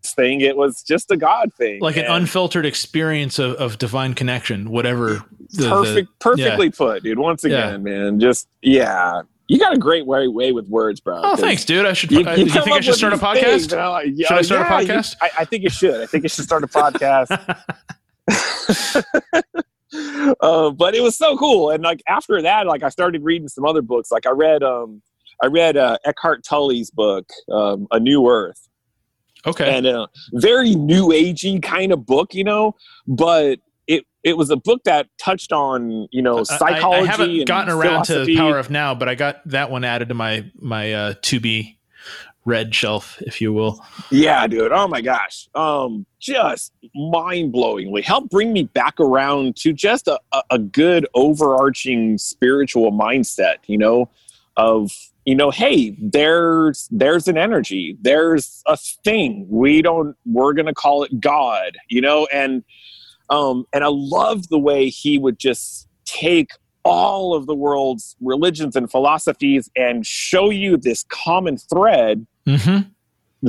thing. It was just a god thing like an And- unfiltered experience of, of divine connection, whatever. The, the- perfect perfectly put dude once Yeah. again man just yeah you got a great way way with words bro oh, thanks, dude. I should. you, you you think I should start a podcast? things, and I'm like, yeah, Should I start a yeah, you- podcast? I, I think you should i think you should start a podcast uh, but it was so cool and like after that like i started reading some other books like i read um i read uh, Eckhart Tolle's book um, a new earth okay. and a very new agey kind of book, you know. But it was a book that touched on you know psychology. I, I haven't and gotten around to philosophy. Power of Now, but I got that one added to my my uh, to be read shelf, if you will. Yeah, dude. Oh my gosh. Um, just mind blowingly helped bring me back around to just a, a, a good overarching spiritual mindset, you know, of you know, hey, there's there's an energy, there's a thing. We don't we're gonna call it God, you know, and um and I loved the way he would just take all of the world's religions and philosophies and show you this common thread Mm-hmm.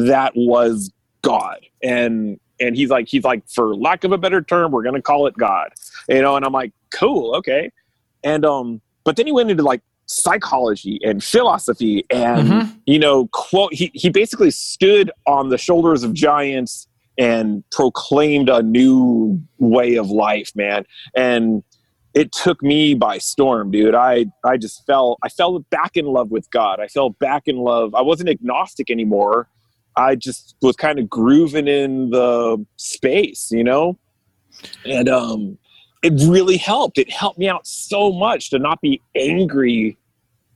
that was God. And and he's like, he's like, for lack of a better term, we're gonna call it God. You know, and I'm like, cool, okay. And um, but then he went into like psychology and philosophy and Mhm. you know, quote he he basically stood on the shoulders of giants and proclaimed a new way of life, man. And it took me by storm, dude. I I just fell I fell back in love with God. I fell back in love. I wasn't agnostic anymore. I just was kind of grooving in the space, you know? And um it really helped. It helped me out so much to not be angry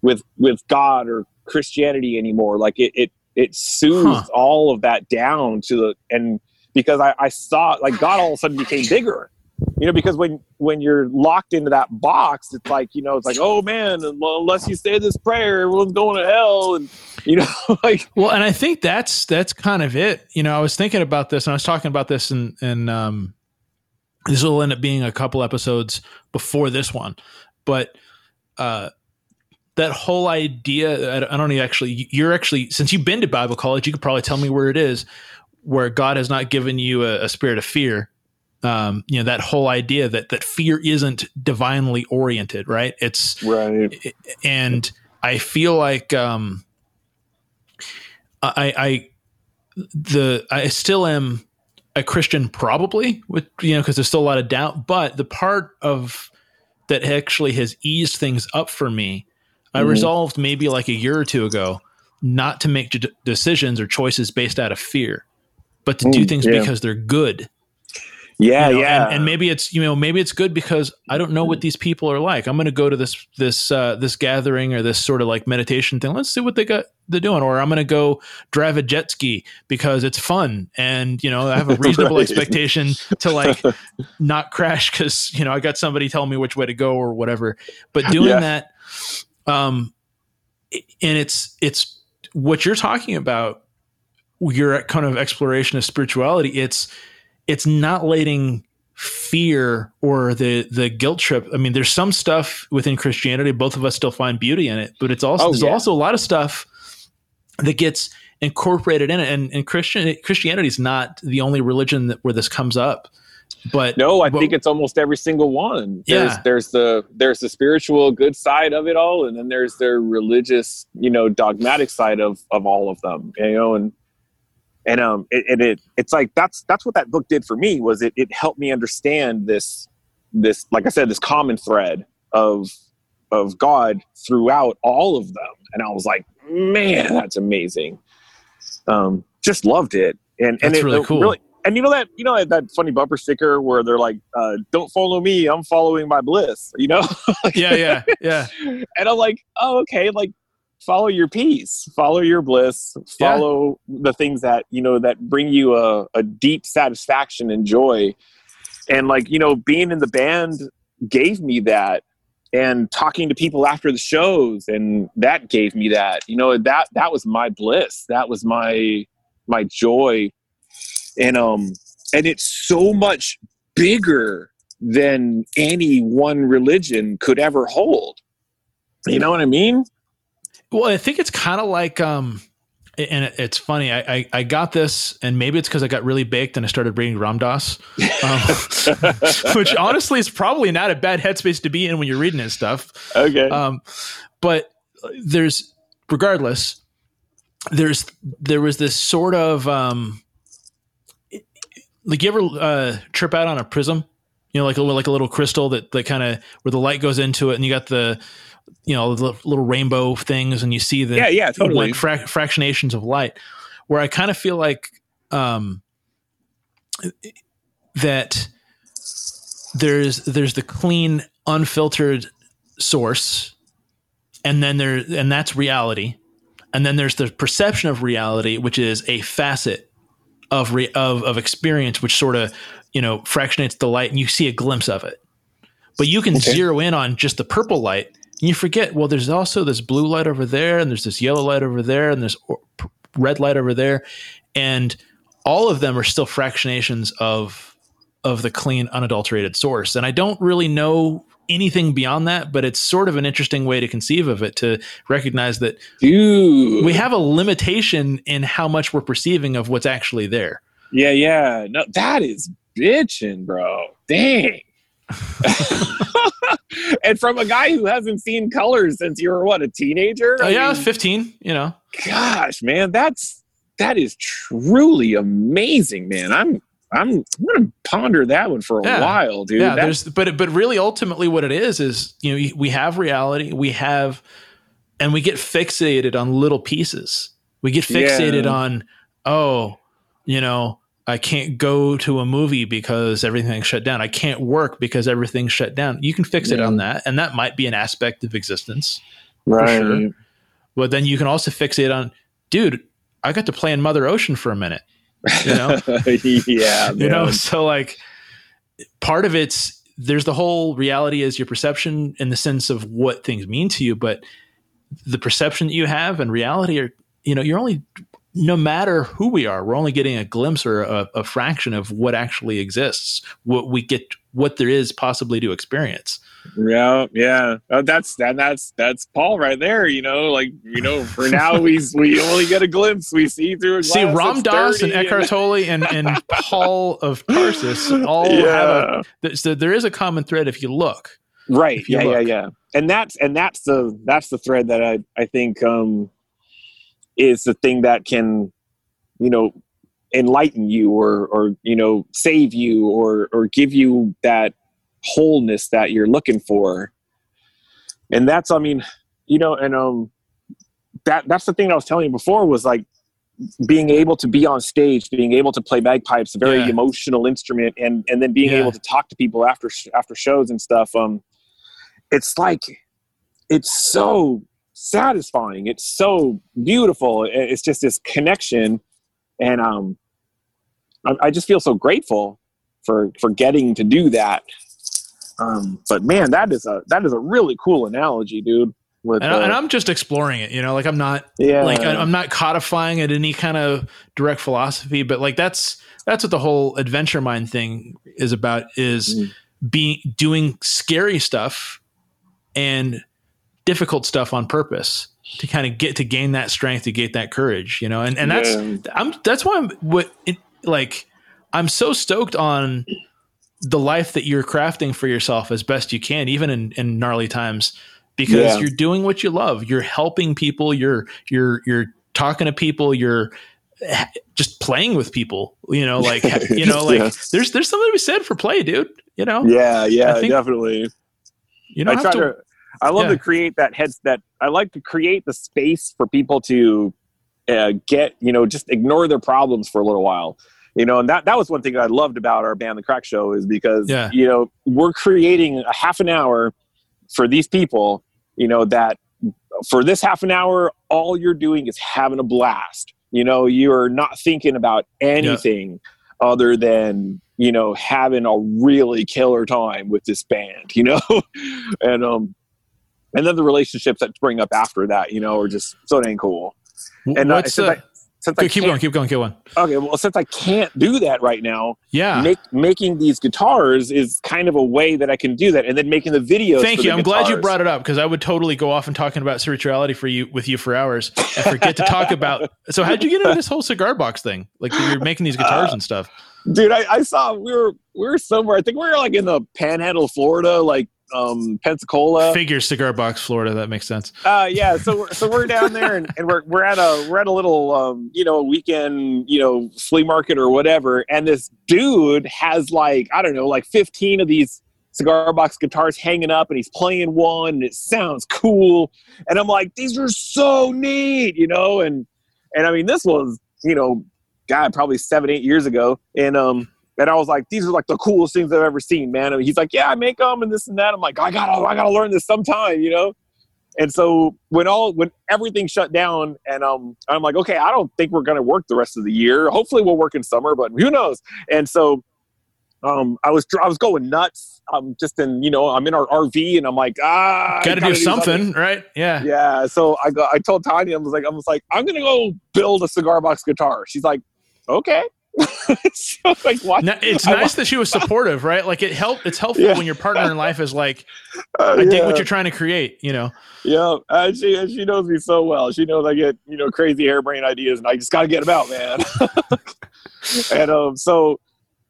with with God or Christianity anymore. Like it it it soothed Huh. all of that down to the and because I, I saw like God all of a sudden became bigger. You know, because when when you're locked into that box, it's like you know, it's like oh man, unless you say this prayer, everyone's going to hell, and you know, like well, and I think that's that's kind of it. You know, I was thinking about this, and I was talking about this, and and um, this will end up being a couple episodes before this one, but uh, that whole idea, I don't actually, you're actually since you've been to Bible college, you could probably tell me where it is, where God has not given you a, a spirit of fear um, you know that whole idea that that fear isn't divinely oriented, right? It's right, and I feel like um, I, I the I still am a Christian, probably with you know because there's still a lot of doubt, but the part of that actually has eased things up for me. Mm-hmm. I resolved maybe like a year or two ago not to make d- decisions or choices based out of fear, but to mm, do things yeah. because they're good yeah, you know, yeah. And, and, maybe it's you know maybe it's good because I don't know what these people are like. I'm going to go to this this uh, this gathering or this sort of like meditation thing. Let's see what they got they're doing. Or I'm going to go drive a jet ski because it's fun and you know I have a reasonable right. expectation to like not crash because you know I got somebody telling me which way to go or whatever. But doing yeah. that, um, and it's it's what you're talking about. Your kind of exploration of spirituality. It's it's not letting fear or the the guilt trip. I mean, there's some stuff within Christianity. Both of us still find beauty in it, but it's also oh, there's yeah. also a lot of stuff that gets incorporated in it. And, and Christian Christianity is not the only religion that, where this comes up. But no, I but, think it's almost every single one. There's yeah. there's the there's the spiritual good side of it all, and then there's the religious, you know, dogmatic side of of all of them. You know, and and um it, and it it's like that's that's what that book did for me was it it helped me understand this this like i said this common thread of of god throughout all of them. And i was like man that's amazing. Um just loved it. And that's and it really cool. really, and you know that you know that funny bumper sticker where they're like uh, don't follow me i'm following my bliss you know? Yeah yeah yeah. And i'm like oh okay like follow your peace. Follow your bliss. Follow yeah. the things that you know that bring you a, a deep satisfaction and joy. And like you know being in the band gave me that. And talking to people after the shows and that gave me that. You know that that was my bliss. That was my my joy. And um and it's so much bigger than any one religion could ever hold. You know what i mean well, I think it's kind of like, um, and it's funny. I, I, I got this, and maybe it's because I got really baked and I started reading Ram Dass, um, which honestly is probably not a bad headspace to be in when you're reading his stuff. Okay. Um, but there's, regardless, there's there was this sort of um, like you ever uh, trip out on a prism, you know, like a like a little crystal that that kind of where the light goes into it, and you got the you know the little rainbow things and you see the yeah yeah totally. fra- fractionations of light where i kind of feel like um that there's there's the clean unfiltered source and then there and that's reality. And then there's the perception of reality which is a facet of re, of of experience which sort of you know fractionates the light and you see a glimpse of it. But you can okay. zero in on just the purple light and you forget, well, there's also this blue light over there, and there's this yellow light over there, and there's red light over there. And all of them are still fractionations of of the clean, unadulterated source. And I don't really know anything beyond that, but it's sort of an interesting way to conceive of it to recognize that Dude. we have a limitation in how much we're perceiving of what's actually there. Yeah, yeah. No, that is bitching, bro. Dang. and from a guy who hasn't seen colors since you were what a teenager. Oh yeah, I mean, fifteen. You know. Gosh, man, that's that is truly amazing, man. I'm I'm, I'm gonna ponder that one for a yeah. while, dude. Yeah, there's but but really ultimately what it is is you know we have reality, we have, and we get fixated on little pieces. We get fixated yeah. on oh, you know I can't go to a movie because everything's shut down. I can't work because everything's shut down. You can fix yeah. it on that, and that might be an aspect of existence, right? Sure. But then you can also fix it on, dude. I got to play in Mother Ocean for a minute. You know, yeah, you know, so like part of it's there's the whole reality is your perception in the sense of what things mean to you, but the perception that you have and reality are, you know, you're only no matter who we are, we're only getting a glimpse or a, a fraction of what actually exists, what we get, what there is possibly to experience. Yeah, yeah. Uh, that's that. That's that's Paul right there. You know, like you know, for now we we only get a glimpse. We see through a glass. See, Ram Dass and Eckhart Tolle and, and Paul of Tarsus all have Yeah. a, so there is a common thread if you look. right. if you Yeah, yeah, yeah. And that's and that's the that's the thread that I I think um is the thing that can you know enlighten you or or you know save you or or give you that wholeness that you're looking for and that's i mean you know and um that that's the thing i was telling you before was like being able to be on stage being able to play bagpipes a very Yeah. emotional instrument and and then being Yeah. able to talk to people after after shows and stuff um it's like it's so satisfying. It's so beautiful. It's just this connection. And um I, I just feel so grateful for for getting to do that. Um but man that is a that is a really cool analogy dude with And, uh, and I'm just exploring it, you know, like I'm not yeah. like I'm not codifying it any kind of direct philosophy, but like that's that's what the whole adventure mind thing is about is Mm. being doing scary stuff and difficult stuff on purpose to kind of get to gain that strength to get that courage, you know. And and that's Yeah. I'm that's why I'm what it, like I'm so stoked on the life that you're crafting for yourself as best you can, even in, in gnarly times, because Yeah. you're doing what you love. You're helping people. You're you're you're talking to people. You're just playing with people. You know, like you know, like Yeah. there's there's something to be said for play, dude. You know, yeah yeah definitely you don't I try to. to, I love yeah. to create that heads that I like to create the space for people to uh, get you know just ignore their problems for a little while you know and that that was one thing I loved about our band the Craic show is because Yeah. you know we're creating a half an hour for these people you know that for this half an hour all you're doing is having a blast you know you're not thinking about anything other than you know having a really killer time with this band you know and um and then the relationships that spring up after that you know are just so dang cool and uh, since, the, I, since I keep going, keep going, keep going. okay well since i can't do that right now Yeah. make, making these guitars is kind of a way that i can do that and then making the videos Thank you. I'm glad you brought it up because I would totally go off and talking about spirituality for you with you for hours and forget to talk about. So how'd you get into this whole cigar box thing? Like you're making these guitars Uh, and stuff. dude I, I saw we were we were somewhere i think we were like in the panhandle florida like um pensacola Figure cigar box, Florida. That makes sense. Uh, yeah, so so we're down there and, and we're we're at a we're at a little um, you know weekend you know flea market or whatever, and this dude has like I don't know like fifteen of these cigar box guitars hanging up, and he's playing one, and it sounds cool, and I'm like these are so neat, you know, and and I mean this was you know God probably seven eight years ago, and um. And I was like, "These are like the coolest things I've ever seen, man." And he's like, "Yeah, I make them and this and that." I'm like, "I gotta, I gotta learn this sometime," you know and so when all when everything shut down and um i'm like okay i don't think we're going to work the rest of the year hopefully we'll work in summer but who knows and so um i was i was going nuts i'm just in you know i'm in our rv and i'm like ah I Got to gotta do something, right? Yeah. yeah so i go i told tanya i was like i was like i'm gonna go build a cigar box guitar she's like okay so like No, it's I nice that she was supportive, right? Like it helped. It's helpful Yeah. when your partner in life is like, uh, I dig what you're trying to create. You know. Yeah, uh, she and she knows me so well. She knows I get you know crazy harebrained ideas, and I just got to get them out, man. and um, so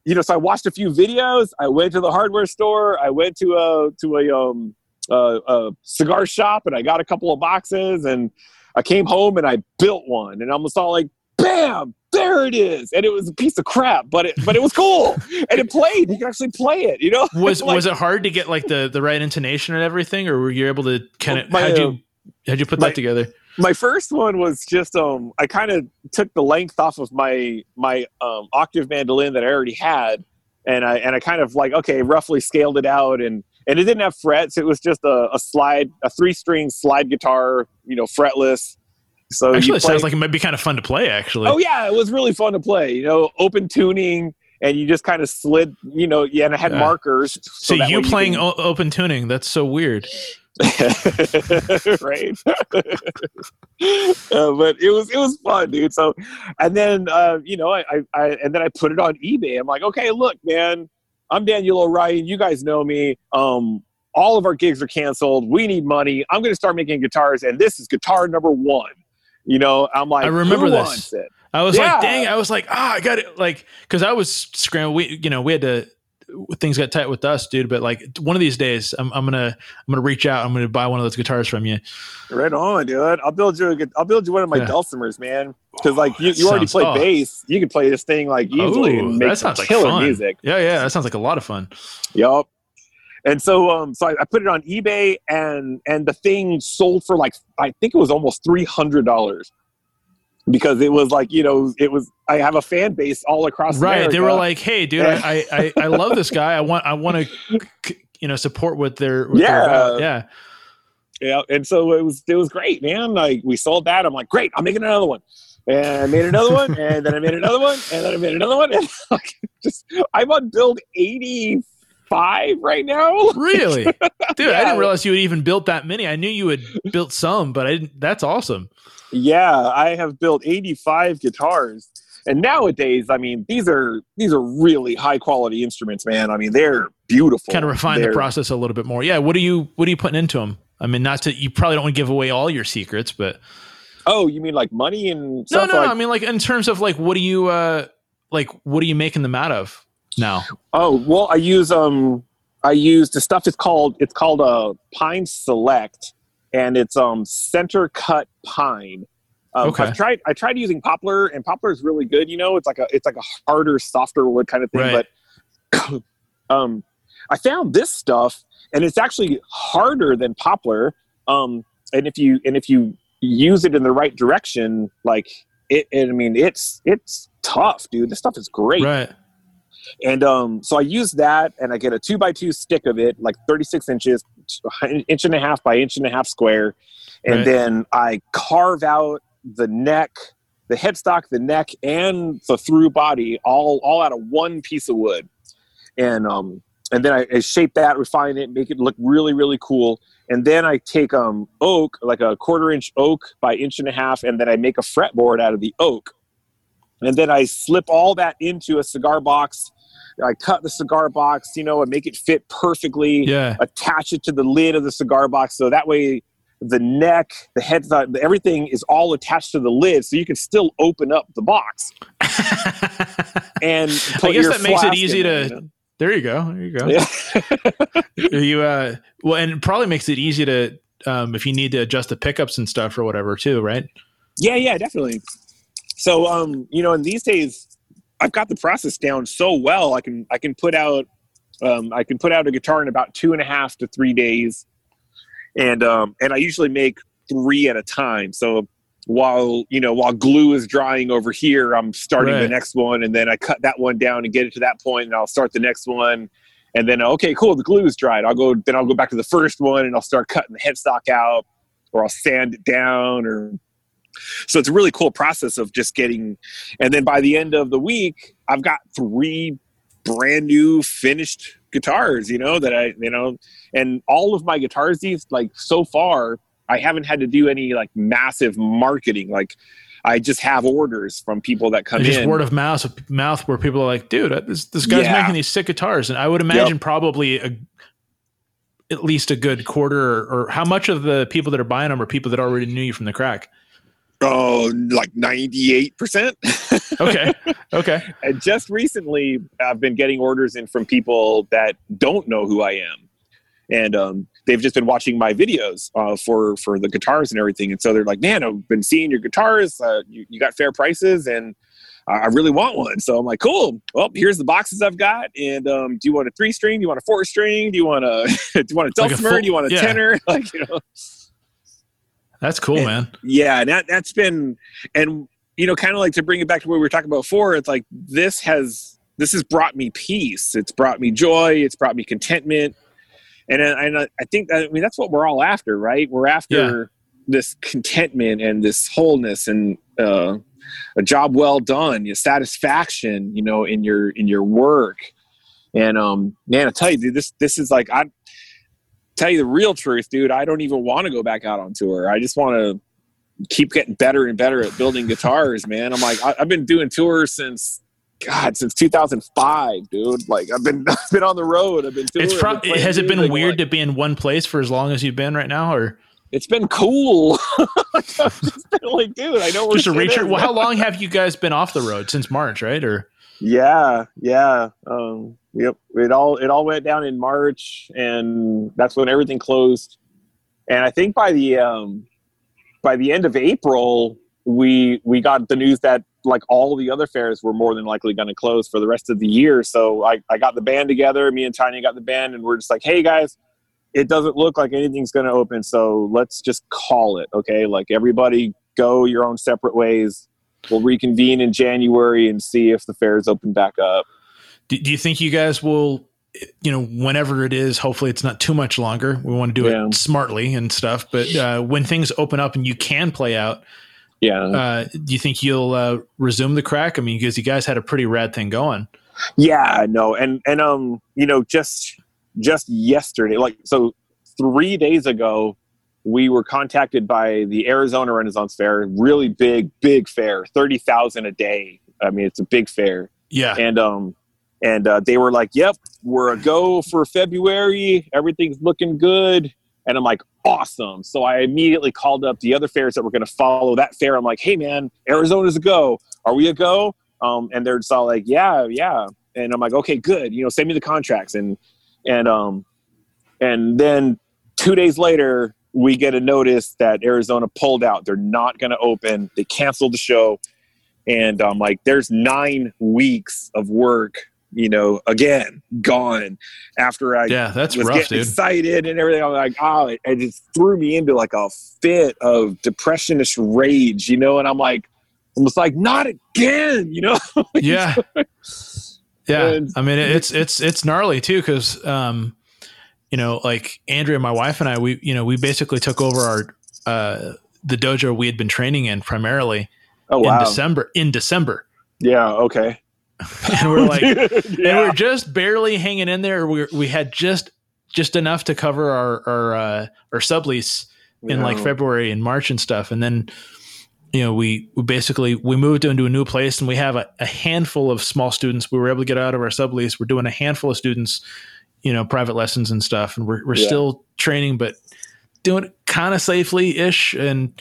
you know, so I watched a few videos. I went to the hardware store. I went to a to a um uh, a cigar shop, and I got a couple of boxes. And I came home and I built one, and was all like, "Bam! There it is!" And it was a piece of crap, but it but it was cool, and it played. You could actually play it. You know, Was Like- was it hard to get like the the right intonation and everything, or were you able to kind of how'd you how'd you put my- that together? my first one was just um I kind of took the length off of my my um octave mandolin that I already had and I and I kind of like okay roughly scaled it out and and it didn't have frets it was just a, a slide a three string slide guitar you know fretless So Actually, you it play- sounds like it might be kind of fun to play. Actually, oh yeah, it was really fun to play. You know, open tuning, and you just kind of slid. You know, yeah, and I had Yeah. markers. so that you playing can- o- open tuning? That's so weird. right? Uh, but it was it was fun, dude. So, and then uh, you know, I, I, I and then I put it on eBay. I'm like, okay, look, man, I'm Daniel O'Ryan. You guys know me. Um, all of our gigs are canceled. We need money. I'm going to start making guitars, and this is guitar number one. You know, I'm like, I remember this. I was Yeah. like, dang! I was like, ah, I got it. Like, because I was scrambling. We, you know, we had to. Things got tight with us, dude. But like one of these days, I'm, I'm gonna I'm gonna reach out. I'm gonna buy one of those guitars from you. Right on, dude. I'll build you. A, good- I'll build you one of my Yeah. dulcimers, man. Because like you, you already play oh. bass, you can play this thing like easily Ooh, and make that sounds like killer fun. music. Yeah, yeah, that sounds like a lot of fun. Yup. And so, um, so I, I put it on eBay, and and the thing sold for like I think it was almost three hundred dollars because it was like you know it was I have a fan base all across Right? They were like, hey, dude, I, I, I, love this guy. I want I want to, you know, support what they're what they're Yeah. about. Yeah. yeah, and so it was it was great, man. Like we sold that, I'm like, great, I'm making another one. And I made another one, and then I made another one, and then I made another one, and like just I'm on build eighty five right now. Really, dude, I didn't realize you had even built that many. I knew you had built some, but I didn't. That's awesome. Yeah, I have built 85 guitars. And nowadays, I mean, these are these are really high quality instruments, man. I mean, they're beautiful. Kind of refine the They're- process a little bit more. Yeah. What are you What are you putting into them? I mean, not to you probably don't want to give away all your secrets, but Oh, you mean like money and no, no. like I mean, like in terms of like, what do you uh like? What are you making them out of now? Oh, well, I use um I use the stuff is called it's called a Pine Select and it's um center cut pine. Um, Okay. I've tried I tried using poplar and poplar is really good, you know. It's like a it's like a harder, softer wood kind of thing, Right. but um I found this stuff and it's actually harder than poplar. Um and if you and if you use it in the right direction, like it, it I mean it's it's tough, dude. This stuff is great. Right. And um, so I use that, and I get a two by two stick of it, like 36 inches, inch and a half by inch and a half square, and Right. then I carve out the neck, the headstock, the neck, and the through body all all out of one piece of wood, and um, and then I, I shape that, refine it, make it look really really cool, and then I take um oak, like a quarter inch oak by inch and a half, and then I make a fretboard out of the oak. And then I slip all that into a cigar box. I cut the cigar box, you know, and make it fit perfectly. Yeah. Attach it to the lid of the cigar box, so that way the neck, the head, the, everything is all attached to the lid, so you can still open up the box and. I guess that makes it easy to. you know? There you go. There you go. Yeah. you uh well and it probably makes it easy to um if you need to adjust the pickups and stuff or whatever too right Yeah, yeah, definitely. So, um, you know, and these days, I've got the process down so well. I can I can put out um, I can put out a guitar in about two and a half to three days, and um, and I usually make three at a time. So while you know while glue is drying over here, I'm starting the next one, and then I cut that one down and get it to that point, and I'll start the next one. And then okay, cool, the glue is dried. I'll go then I'll go back to the first one and I'll start cutting the headstock out, or I'll sand it down, or so it's a really cool process of just getting and then by the end of the week i've got three brand new finished guitars you know that i you know and all of my guitars these like so far i haven't had to do any like massive marketing. Like i just have orders from people that come And just in. word of mouth mouth where people are like dude uh, this this guy's Yeah. making these sick guitars. And i would imagine probably a at least a good quarter or, or how much of the people that are buying them are people that already knew you from the Craic oh like 98% okay okay and just recently i've been getting orders in from people that don't know who i am and um, they've just been watching my videos uh, for for the guitars and everything and so they're like man i've been seeing your guitars uh, you, you got fair prices and I really want one. So I'm like, cool. Well, here's the boxes I've got. And um, do you want a three string? Do you want a four string? Do you want a do you want a Like dulcimer? full- do you want a yeah. tenor? Like you know, that's cool Yeah. man. yeah and that, that's been and you know kind of like to bring it back to what we were talking about before it's like this has this has brought me peace. It's brought me joy. It's brought me contentment. And I- and I I think I mean that's what we're all after right? We're after this contentment and this wholeness and uh, a job well done, your satisfaction, you know, in your in your work. And um, man, I tell you, dude, this this is like I tell you the real truth, dude. I don't even want to go back out on tour. I just want to keep getting better and better at building guitars, man. I'm like I, I've been doing tours since God, since 2005, dude. Like I've been I've been on the road. I've been. Touring, It's pro- I've has it been music, weird like, to be in one place for as long as you've been right now, or It's been cool. Just been like, dude, I know we're just a? Well, how long have you guys been off the road since March, right? Or Yeah, yeah. Um, yep. It all it all went down in March, and that's when everything closed. And I think by the um, by the end of April, we we got the news that like all the other fairs were more than likely going to close for the rest of the year. So I I got the band together. Me and Tiny got the band, and we're just like, hey guys. It doesn't look like anything's going to open, so let's just call it, okay? Like everybody, go your own separate ways. We'll reconvene in January and see if the fairs open back up. do, do you think you guys will? You know, whenever it is, hopefully it's not too much longer. We want to do Yeah. it smartly and stuff. But uh, when things open up and you can play out, Yeah. uh, do you think you'll uh, resume the Craic? I mean, because you guys had a pretty rad thing going. Yeah, no, and and um, you know, just just yesterday, like so, three days ago, we were contacted by the Arizona Renaissance Fair, really big, big fair, thirty thousand a day. I mean, it's a big fair, Yeah, and um, and uh, they were like, "Yep, we're a go for February. Everything's looking good." And I'm like, "Awesome!" So I immediately called up the other fairs that were going to follow that fair. I'm like, "Hey, man, Arizona's a go. Are we a go?" Um, and they're just all like, "Yeah, yeah." And I'm like, "Okay, good. You know, send me the contracts." And and um, and then two days later, we get a notice that Arizona pulled out. They're not going to open. They canceled the show and um, like there's nine weeks of work you know again gone after i yeah, that's was rough, getting dude. excited and everything i'm like oh it, it just threw me into like a fit of depressionish rage you know and i'm like i'm just like not again you know Yeah, yeah. And- I mean, it's it's it's gnarly too, because um, you know, like Andrea, my wife, and I, we you know, we basically took over our uh the dojo we had been training in primarily oh in December. In December, yeah okay and we're like, and we're just barely hanging in there. We we had just just enough to cover our our uh, our sublease in like February and March and stuff, and then you know we, we basically we moved into a new place and we have a, a handful of small students. We were able to get out of our sublease. We're doing a handful of students, you know, private lessons and stuff, and we're we're Yeah. still training, but doing it kind of safely ish, and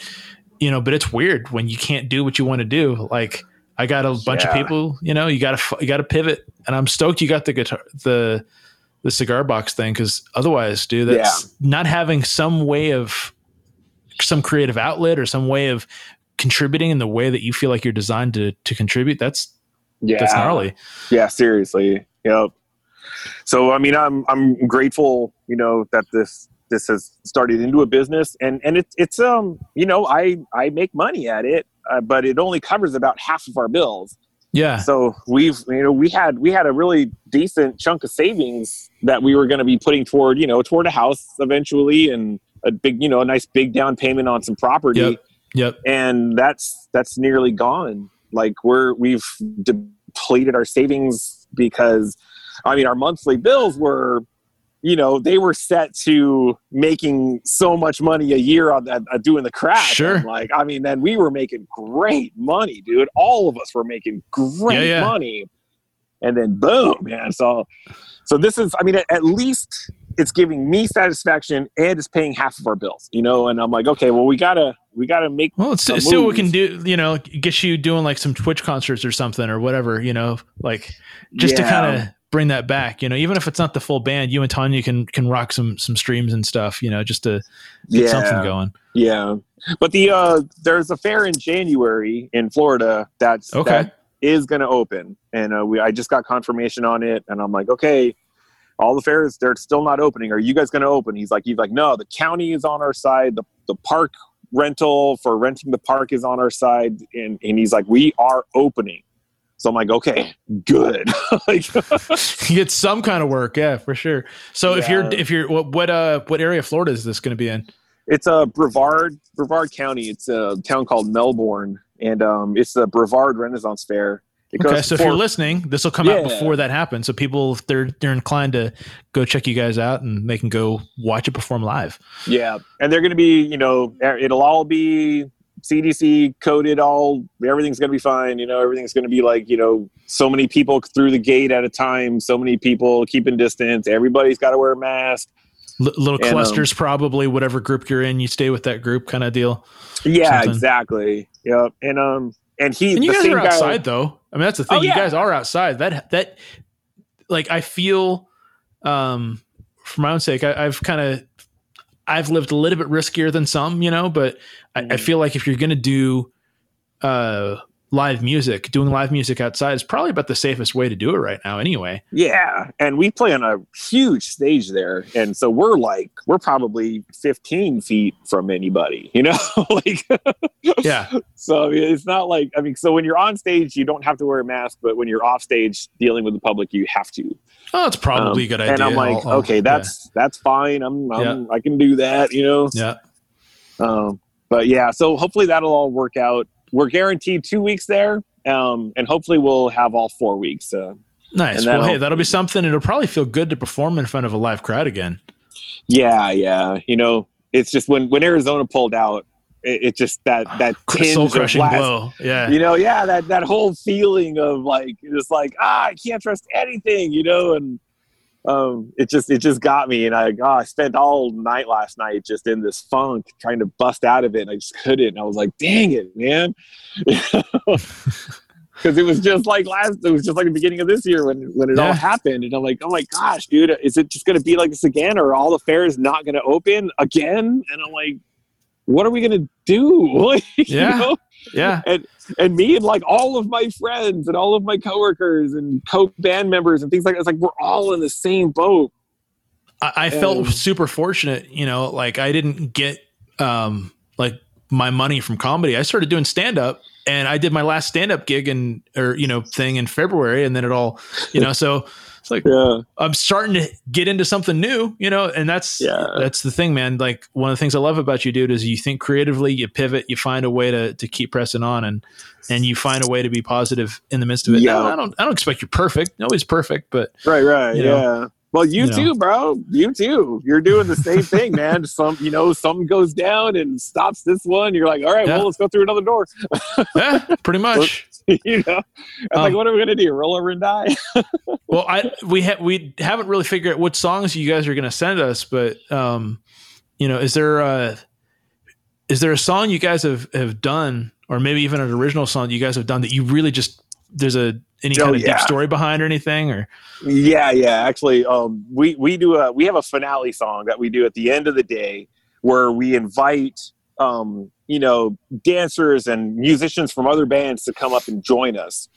you know, but it's weird when you can't do what you want to do, like. I got a bunch of people, you know, you got to you got to pivot, and I'm stoked you got the guitar, the the cigar box thing, because otherwise, dude, that's not having some way of some creative outlet or some way of contributing in the way that you feel like you're designed to to contribute. That's yeah that's gnarly. Yeah, seriously. Yep. So I mean, I'm I'm grateful, you know, that this this has started into a business, and and it's it's um you know I I make money at it, uh, but it only covers about half of our bills. Yeah, So we've you know we had we had a really decent chunk of savings that we were going to be putting toward you know toward a house eventually, and a big you know a nice big down payment on some property Yep. yep, and that's that's nearly gone like we're we've depleted our savings because i mean our monthly bills were you know they were set to making so much money a year on that uh, doing the crash Sure. And, like i mean then we were making great money dude all of us were making great Yeah, yeah. money and then boom man so so this is i mean at, at least it's giving me satisfaction and it's paying half of our bills you know and i'm like okay well we gotta we gotta make well, let's some see what we can do. You know, get you doing like some Twitch concerts or something or whatever. You know, like just to kind of bring that back. You know, even if it's not the full band, you and Tanya can can rock some some streams and stuff. You know, just to get something going. Yeah, but the uh, there's a fair in January in Florida that's Okay. that is going to open, and uh, we I just got confirmation on it, and I'm like, okay, all the fairs they're still not opening. Are you guys going to open? He's like, he's like, no, the county is on our side. The the park rental for renting the park is on our side, and and he's like, we are opening. So I'm like, okay, good. like, you get some kind of work, yeah, for sure. So if you're if you're what what uh what area of Florida is this going to be in? It's a Brevard, Brevard County. It's a town called Melbourne, and um, it's the Brevard Renaissance Fair. It Okay, so if you're listening, this will come out before that happens. So people, they're they're inclined to go check you guys out, and they can go watch it perform live. Yeah, and they're going to be, you know, it'll all be CDC coded. All everything's going to be fine. You know, everything's going to be like, you know, so many people through the gate at a time. So many people keeping distance. Everybody's got to wear a mask. L- little And, um, clusters, probably whatever group you're in, you stay with that group, kind of deal. Yeah, exactly. Yep. And um, and he, And you guys are guy- outside though. I mean, that's the thing. Oh, You yeah. guys are outside. That that like I feel um for my own sake, I, I've kind of I've lived a little bit riskier than some, you know, but I, I Mhm. feel like if you're gonna do uh live music, doing live music outside is probably about the safest way to do it right now anyway. Yeah, and we play on a huge stage there, and so we're like we're probably 15 feet from anybody, you know, like Yeah. so it's not like I mean, so when you're on stage, you don't have to wear a mask, but when you're off stage dealing with the public, you have to. Oh, it's probably Um, a good idea. And I'm like, I'll- I'll- okay, that's that's fine. I'm, I'm I can do that, you know. yeah. Um, but yeah, so hopefully that'll all work out. We're guaranteed two weeks there, um, and hopefully we'll have all four weeks. Uh, Nice. Well, hey, that'll be something. It'll probably feel good to perform in front of a live crowd again. Yeah, yeah. You know, it's just when when Arizona pulled out, it, it just that that tinge Soul crushing blow. Yeah. You know, yeah, that that whole feeling of like it's like ah, I can't trust anything. You know, and um, it just it just got me, and I oh, I spent all night last night just in this funk trying to bust out of it, and I just couldn't. I was like, dang it, man. Because it was just like last, it was just like the beginning of this year when when it Yeah. all happened, and I'm like, oh my gosh, dude, is it just going to be like this again, or are all the fairs not going to open again? And I'm like, what are we going to do? Like, you Yeah. know? Yeah. and and me and like all of my friends and all of my coworkers and co-band members and things like that. It's like we're all in the same boat. I, I felt Um, super fortunate, you know, like I didn't get um like my money from comedy. I started doing stand up and I did my last stand up gig and or you know thing in February and then it all, you know, so it's like Yeah, I'm starting to get into something new, you know, and that's Yeah. that's the thing, man. Like one of the things I love about you, dude, is you think creatively, you pivot, you find a way to to keep pressing on, and and you find a way to be positive in the midst of it. Yeah. I don't I don't expect you're perfect. Nobody's perfect, but right, right, You yeah. well, you, You know. too, bro. You too. You're doing the same thing, man. Some, you know, something goes down and stops this one. You're like, all right, Yeah. well, let's go through another door. yeah, pretty much. you know, I'm Um, like, what are we gonna do? Roll over and die? Well, I we ha- we haven't really figured out what songs you guys are going to send us, but um, you know, is there a is there a song you guys have have done, or maybe even an original song you guys have done that you really just there's a any Oh, kind of yeah. deep story behind or anything, or Yeah, yeah. Actually, um, we we do a we have a finale song that we do at the end of the day where we invite um, you know dancers and musicians from other bands to come up and join us.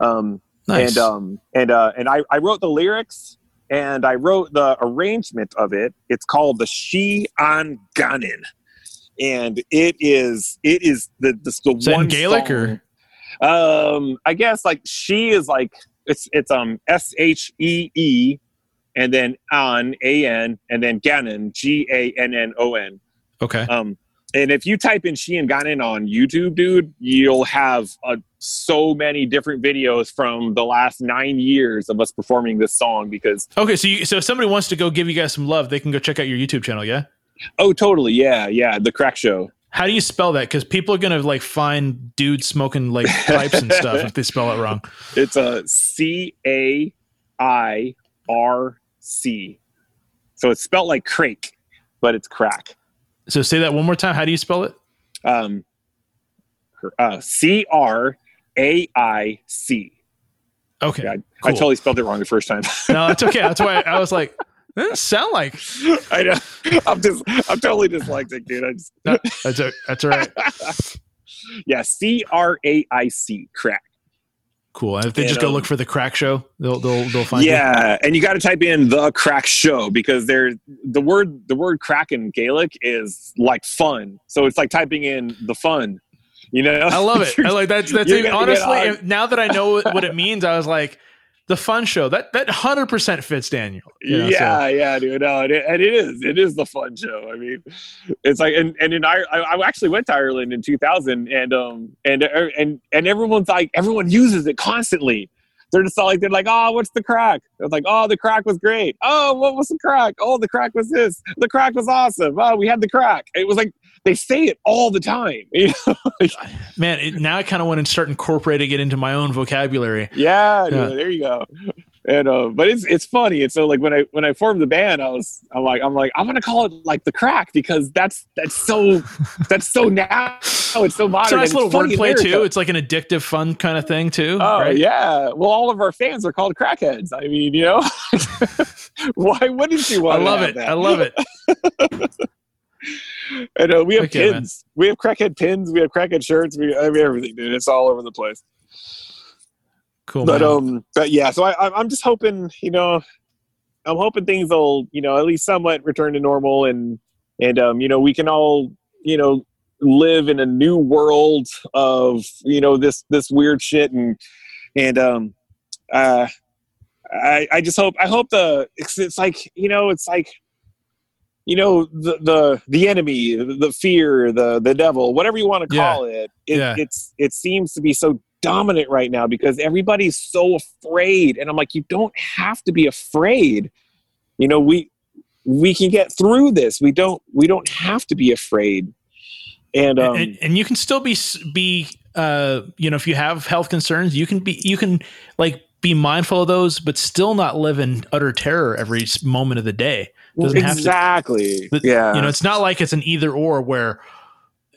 Um, nice. And um, and uh, and I, I wrote the lyrics and I wrote the arrangement of it. It's called the She on Ganin, and it is it is the the, the is one Gaelic song- or um, I guess like she is like it's it's um S H E E, and then on A N, and then Gannon G A N N O N. okay? Um, and if you type in she and Gannon on YouTube, dude, you'll have uh, so many different videos from the last nine years of us performing this song. Because Okay, so you, so if somebody wants to go give you guys some love, they can go check out your YouTube channel. Yeah. oh, totally, yeah, yeah, the Craic Show. How do you spell that? Because people are gonna like find dudes smoking like pipes and stuff if they spell it wrong. It's a C A I R C, so it's spelled like crake, but it's crack. So say that one more time. How do you spell it? um, uh, C R A I C. Okay. Yeah, I, I totally spelled it wrong the first time. No, that's okay. That's why I was like, that doesn't sound like. I know. I'm just. I'm totally dyslexic, dude. I just. No, that's a, that's all right. yeah, C R A I C. Craic. Cool. And if they And, just go um, look for the Craic show, they'll they'll they'll find you. yeah, and you got to type in the Craic show because there the word the word craic in Gaelic is like fun. So it's like typing in the fun. You know. I love it. I like that's that's even, honestly now that I know what it means, I was like, the fun show. That that hundred percent fits Daniel. you know, so- yeah, yeah, dude. No, and it, and it is. It is the fun show. I mean, it's like, and and in I, I actually went to Ireland in 2000, and um, and and and everyone's like, everyone uses it constantly. They're just all like, they're like, oh, what's the craic? It's like, oh, the craic was great. Oh, what was the craic? Oh, the craic was this. The craic was awesome. Oh, we had the craic. It was like they say it all the time. You know? Man, it, now I kind of want to start incorporating it into my own vocabulary. Yeah, Yeah. there you go. And uh, but it's it's funny. And so like when I when I formed the band, I was I'm like I'm like I'm gonna call it like the Craic because that's that's so that's so now it's so modern. It's a nice little wordplay too. It's like an addictive, fun kind of thing too. Oh right? yeah. Well, all of our fans are called crackheads. I mean, you know, why wouldn't you want? I love it. That? I love it. And uh, we have Okay, man. pins. We have crackhead pins. We have crackhead shirts. We have everything, dude. It's all over the place. Cool. but man. um but yeah so I, I'm- i'm just hoping you know i'm hoping things will you know at least somewhat return to normal and and um you know we can all you know live in a new world of you know this this weird shit and and um uh i i just hope i hope the it's, it's like you know it's like you know the the the enemy the fear the the devil whatever you want to Yeah. call it, it Yeah. it's it seems to be so dominant right now because everybody's so afraid. And i'm like you don't have to be afraid. You know we we can get through this. We don't we don't have to be afraid. And um and, and you can still be be uh you know if you have health concerns you can be you can like be mindful of those but still not live in utter terror every moment of the day doesn't have to- exactly But, yeah you know it's not like it's an either or where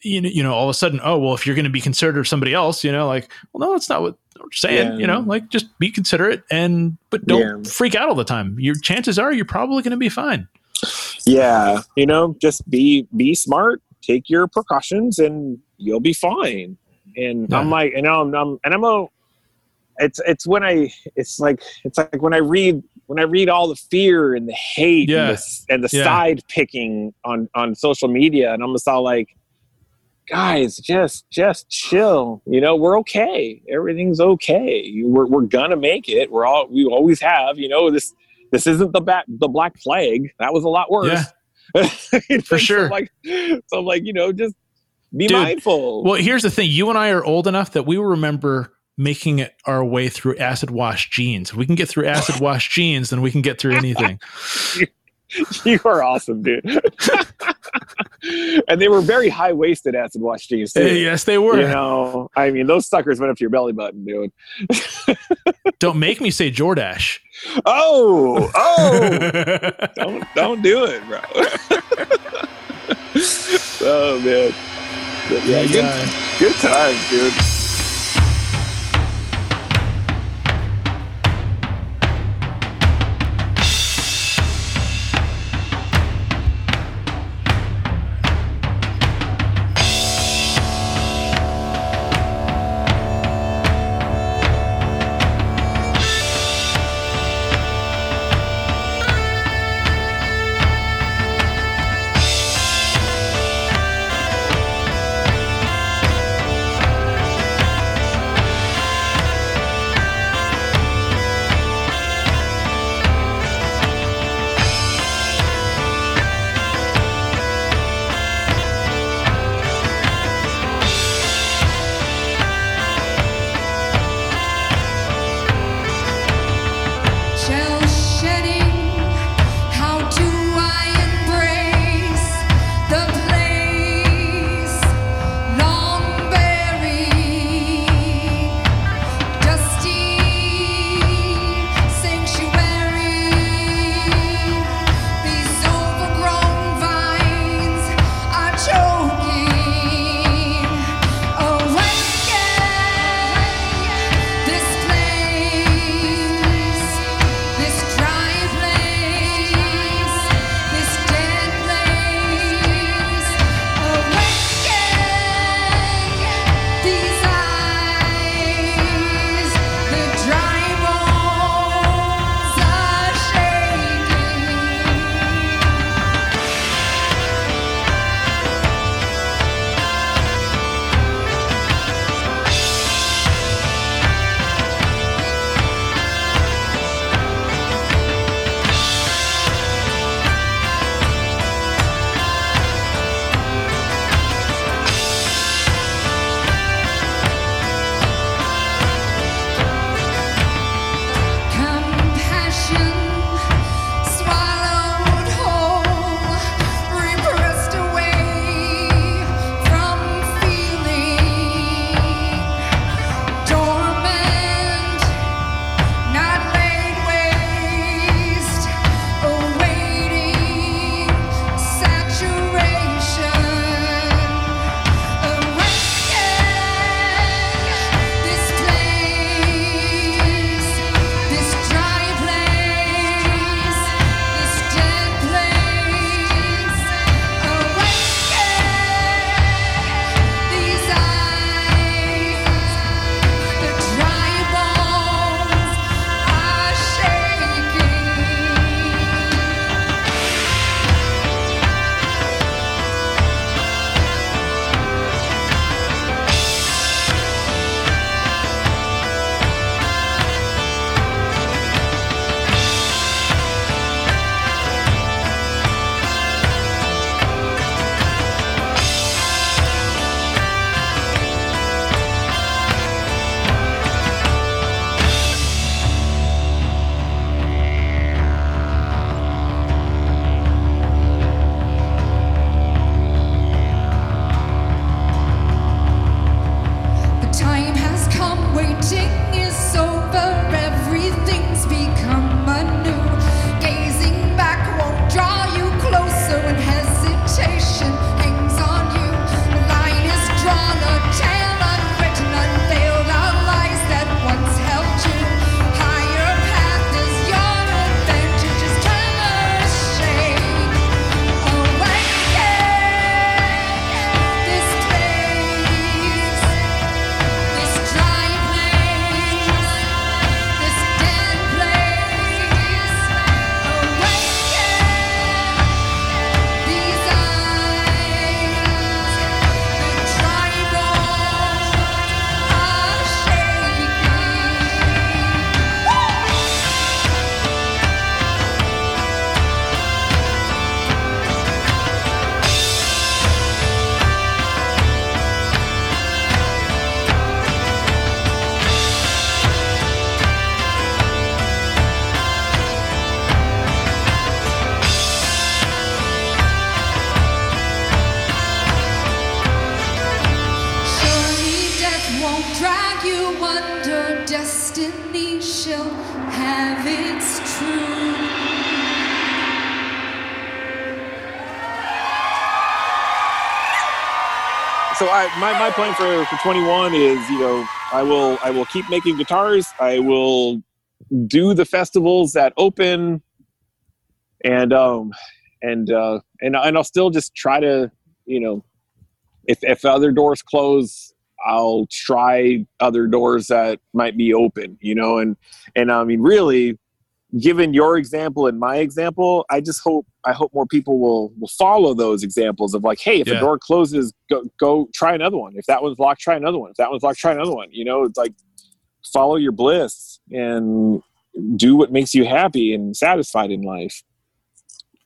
you know, you know all of a sudden oh well if you're going to be considerate of somebody else you know like well no that's not what we're saying Yeah. you know like just be considerate and but don't Yeah. freak out all the time your chances are you're probably going to be fine yeah you know just be be smart take your precautions and you'll be fine and i'm Yeah. like and i'm, I'm and i'm a it's it's when i it's like it's like when i read when i read all the fear and the hate Yeah. and the, and the Yeah. side picking on on social media and i'm just all like guys just just chill you know we're okay everything's okay we're, we're gonna make it we're all we always have you know this this isn't the back the black plague that was a lot worse Yeah. For So, sure. like so I'm like you know just be Dude, mindful well here's the thing you and i are old enough that we will remember making it our way through acid wash jeans if we can get through acid wash jeans then we can get through anything you are awesome dude and they were very high-waisted acid wash jeans too. Eh, yes they were you know i mean those suckers went up to your belly button dude don't make me say Jordache oh oh don't don't do it, bro. oh man, yeah, good, Yeah. good times, dude. My, plan for, for 21 is you know I will I will keep making guitars. I will do the festivals that open, and um and uh and and I'll still just try to you know if if other doors close. I'll try other doors that might be open, you know, and and I mean, really, given your example and my example, I just hope I hope more people will will follow those examples of like, hey, if Yeah. a door closes, go go try another one. If that one's locked, try another one. If that one's locked, try another one. You know, it's like follow your bliss and do what makes you happy and satisfied in life.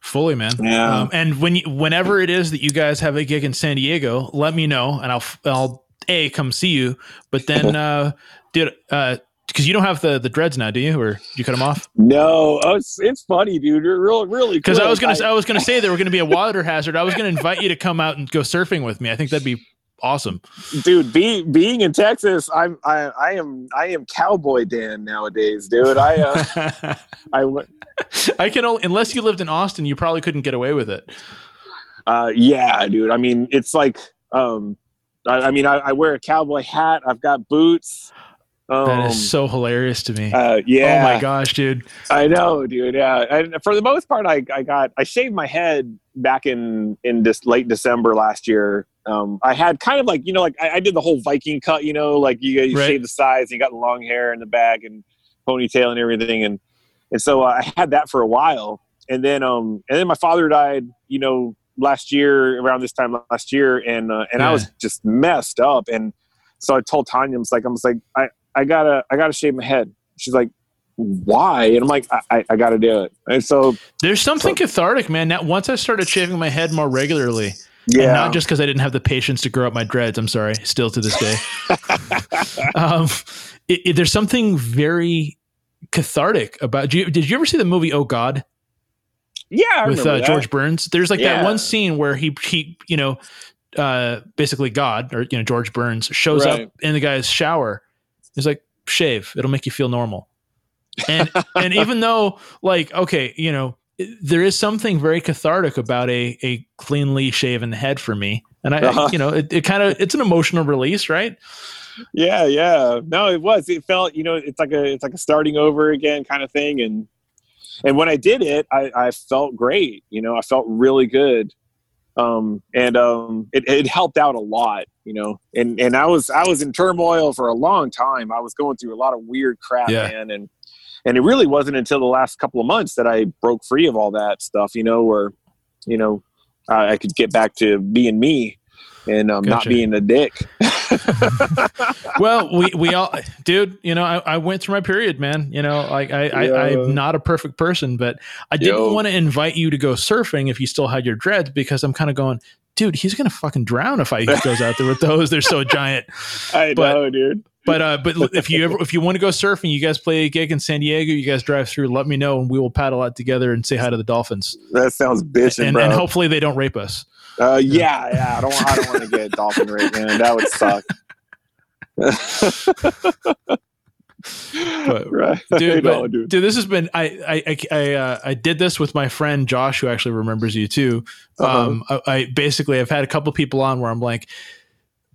Fully, man. Yeah. Um, and when you, whenever it is that you guys have a gig in San Diego, let me know, and I'll I'll a come see you. But then, uh, dude, uh, because you don't have the the dreads now, do you? Or you cut them off? No, oh, it's it's funny, dude. You're real, really. Because I was gonna I, was gonna say there were gonna be a water hazard. I was gonna invite you to come out and go surfing with me. I think that'd be awesome. dude being being in texas i'm i i am i am cowboy dan nowadays dude i uh i I can only unless you lived in Austin, you probably couldn't get away with it. uh yeah dude i mean it's like um i, I mean I, I wear a cowboy hat i've got boots um, That is so hilarious to me. uh, yeah Oh my gosh, dude. I know, dude. Yeah, and for the most part, I, I got I shaved my head back in in this late December last year. Um, I had kind of like you know like I, I did the whole Viking cut, you know, like you, you Right. shave the sides, you got the long hair in the back and ponytail and everything, and and so I had that for a while, and then um and then my father died, you know, last year around this time last year, and uh, and Yeah. I was just messed up, and so I told Tanya, I was like, I was like, I I gotta I gotta shave my head. She's like why? And I'm like, I, I, I got to do it. And so, There's something cathartic, man. Now, once I started shaving my head more regularly, yeah, and not just because I didn't have the patience to grow up my dreads. I'm sorry, still to this day. um, it, it- there's something very cathartic about. Did you, did you ever see the movie Oh God yeah, I with uh, that. George Burns? There's like that one scene where he he you know uh, basically God or you know George Burns shows Right. up in the guy's shower. He's like, shave. It'll make you feel normal. And and even though like okay, you know, there is something very cathartic about a a cleanly shaven head for me. And I, Uh-huh. you know, it, it kind of it's an emotional release, right? Yeah, yeah. No, it was. It felt, you know, it's like a, it's like a starting over again kind of thing. And, and when I did it, I, I felt great. You know, I felt really good. Um, and um, it, it helped out a lot. You know, and and I was I was in turmoil for a long time. I was going through a lot of weird crap, Yeah. man. And and it really wasn't until the last couple of months that I broke free of all that stuff. You know, where, you know, I, I could get back to being me and um, not being a dick. well, we we all, dude. You know, I, I went through my period, man. You know, like I, I Yeah. I'm not a perfect person, but I didn't Yo. want to invite you to go surfing if you still had your dreads because I'm kind of going, dude. He's gonna fucking drown if I he goes out there with those. They're so giant. I But- know, dude. But uh, but if you ever if you want to go surfing, you guys play a gig in San Diego. You guys drive through. Let me know, and we will paddle out together and say hi to the dolphins. That sounds bitchin', And, bro. and hopefully they don't rape us. Uh, yeah, yeah. I don't. I don't want to get dolphin rate, man. That would suck. But, right. dude, but, dude. this has been I I I I, uh, I did this with my friend Josh, who actually remembers you too. Uh-huh. Um, I, I basically I've had a couple people on where I'm like,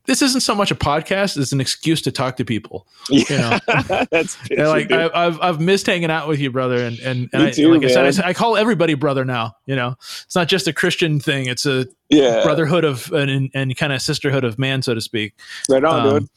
this isn't so much a podcast; it's an excuse to talk to people. Yeah. know. That's like. I, I've I've missed hanging out with you, brother, and and, and I, too, like I said, I I, call everybody brother now. You know, it's not just a Christian thing; it's a yeah. brotherhood of and, and kind of sisterhood of man, so to speak. Right on, Um, dude.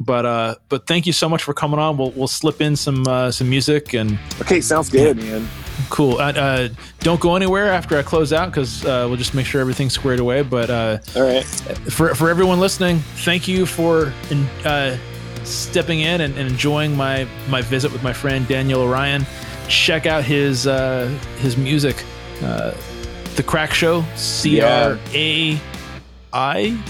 But uh, but thank you so much for coming on. We'll we'll slip in some uh, some music and Okay, sounds good, man. Cool. Uh, uh, don't go anywhere after I close out because uh, we'll just make sure everything's squared away. But uh, All right. for for everyone listening, thank you for in, uh, stepping in and, and enjoying my my visit with my friend Daniel O'Ryan. Check out his uh, his music, uh, the Craic Show, C R A I,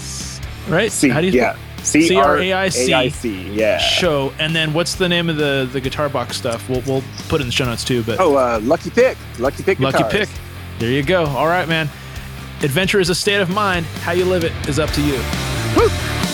right? C. How do you yeah. C R A I C. Yeah. show? And then what's the name of the the guitar box stuff? We'll we'll put it in the show notes too. But Oh, uh, Lucky Pick. Lucky Pick. lucky Guitars. pick. There you go. All right, man. Adventure is a state of mind. How you live it is up to you. Woo!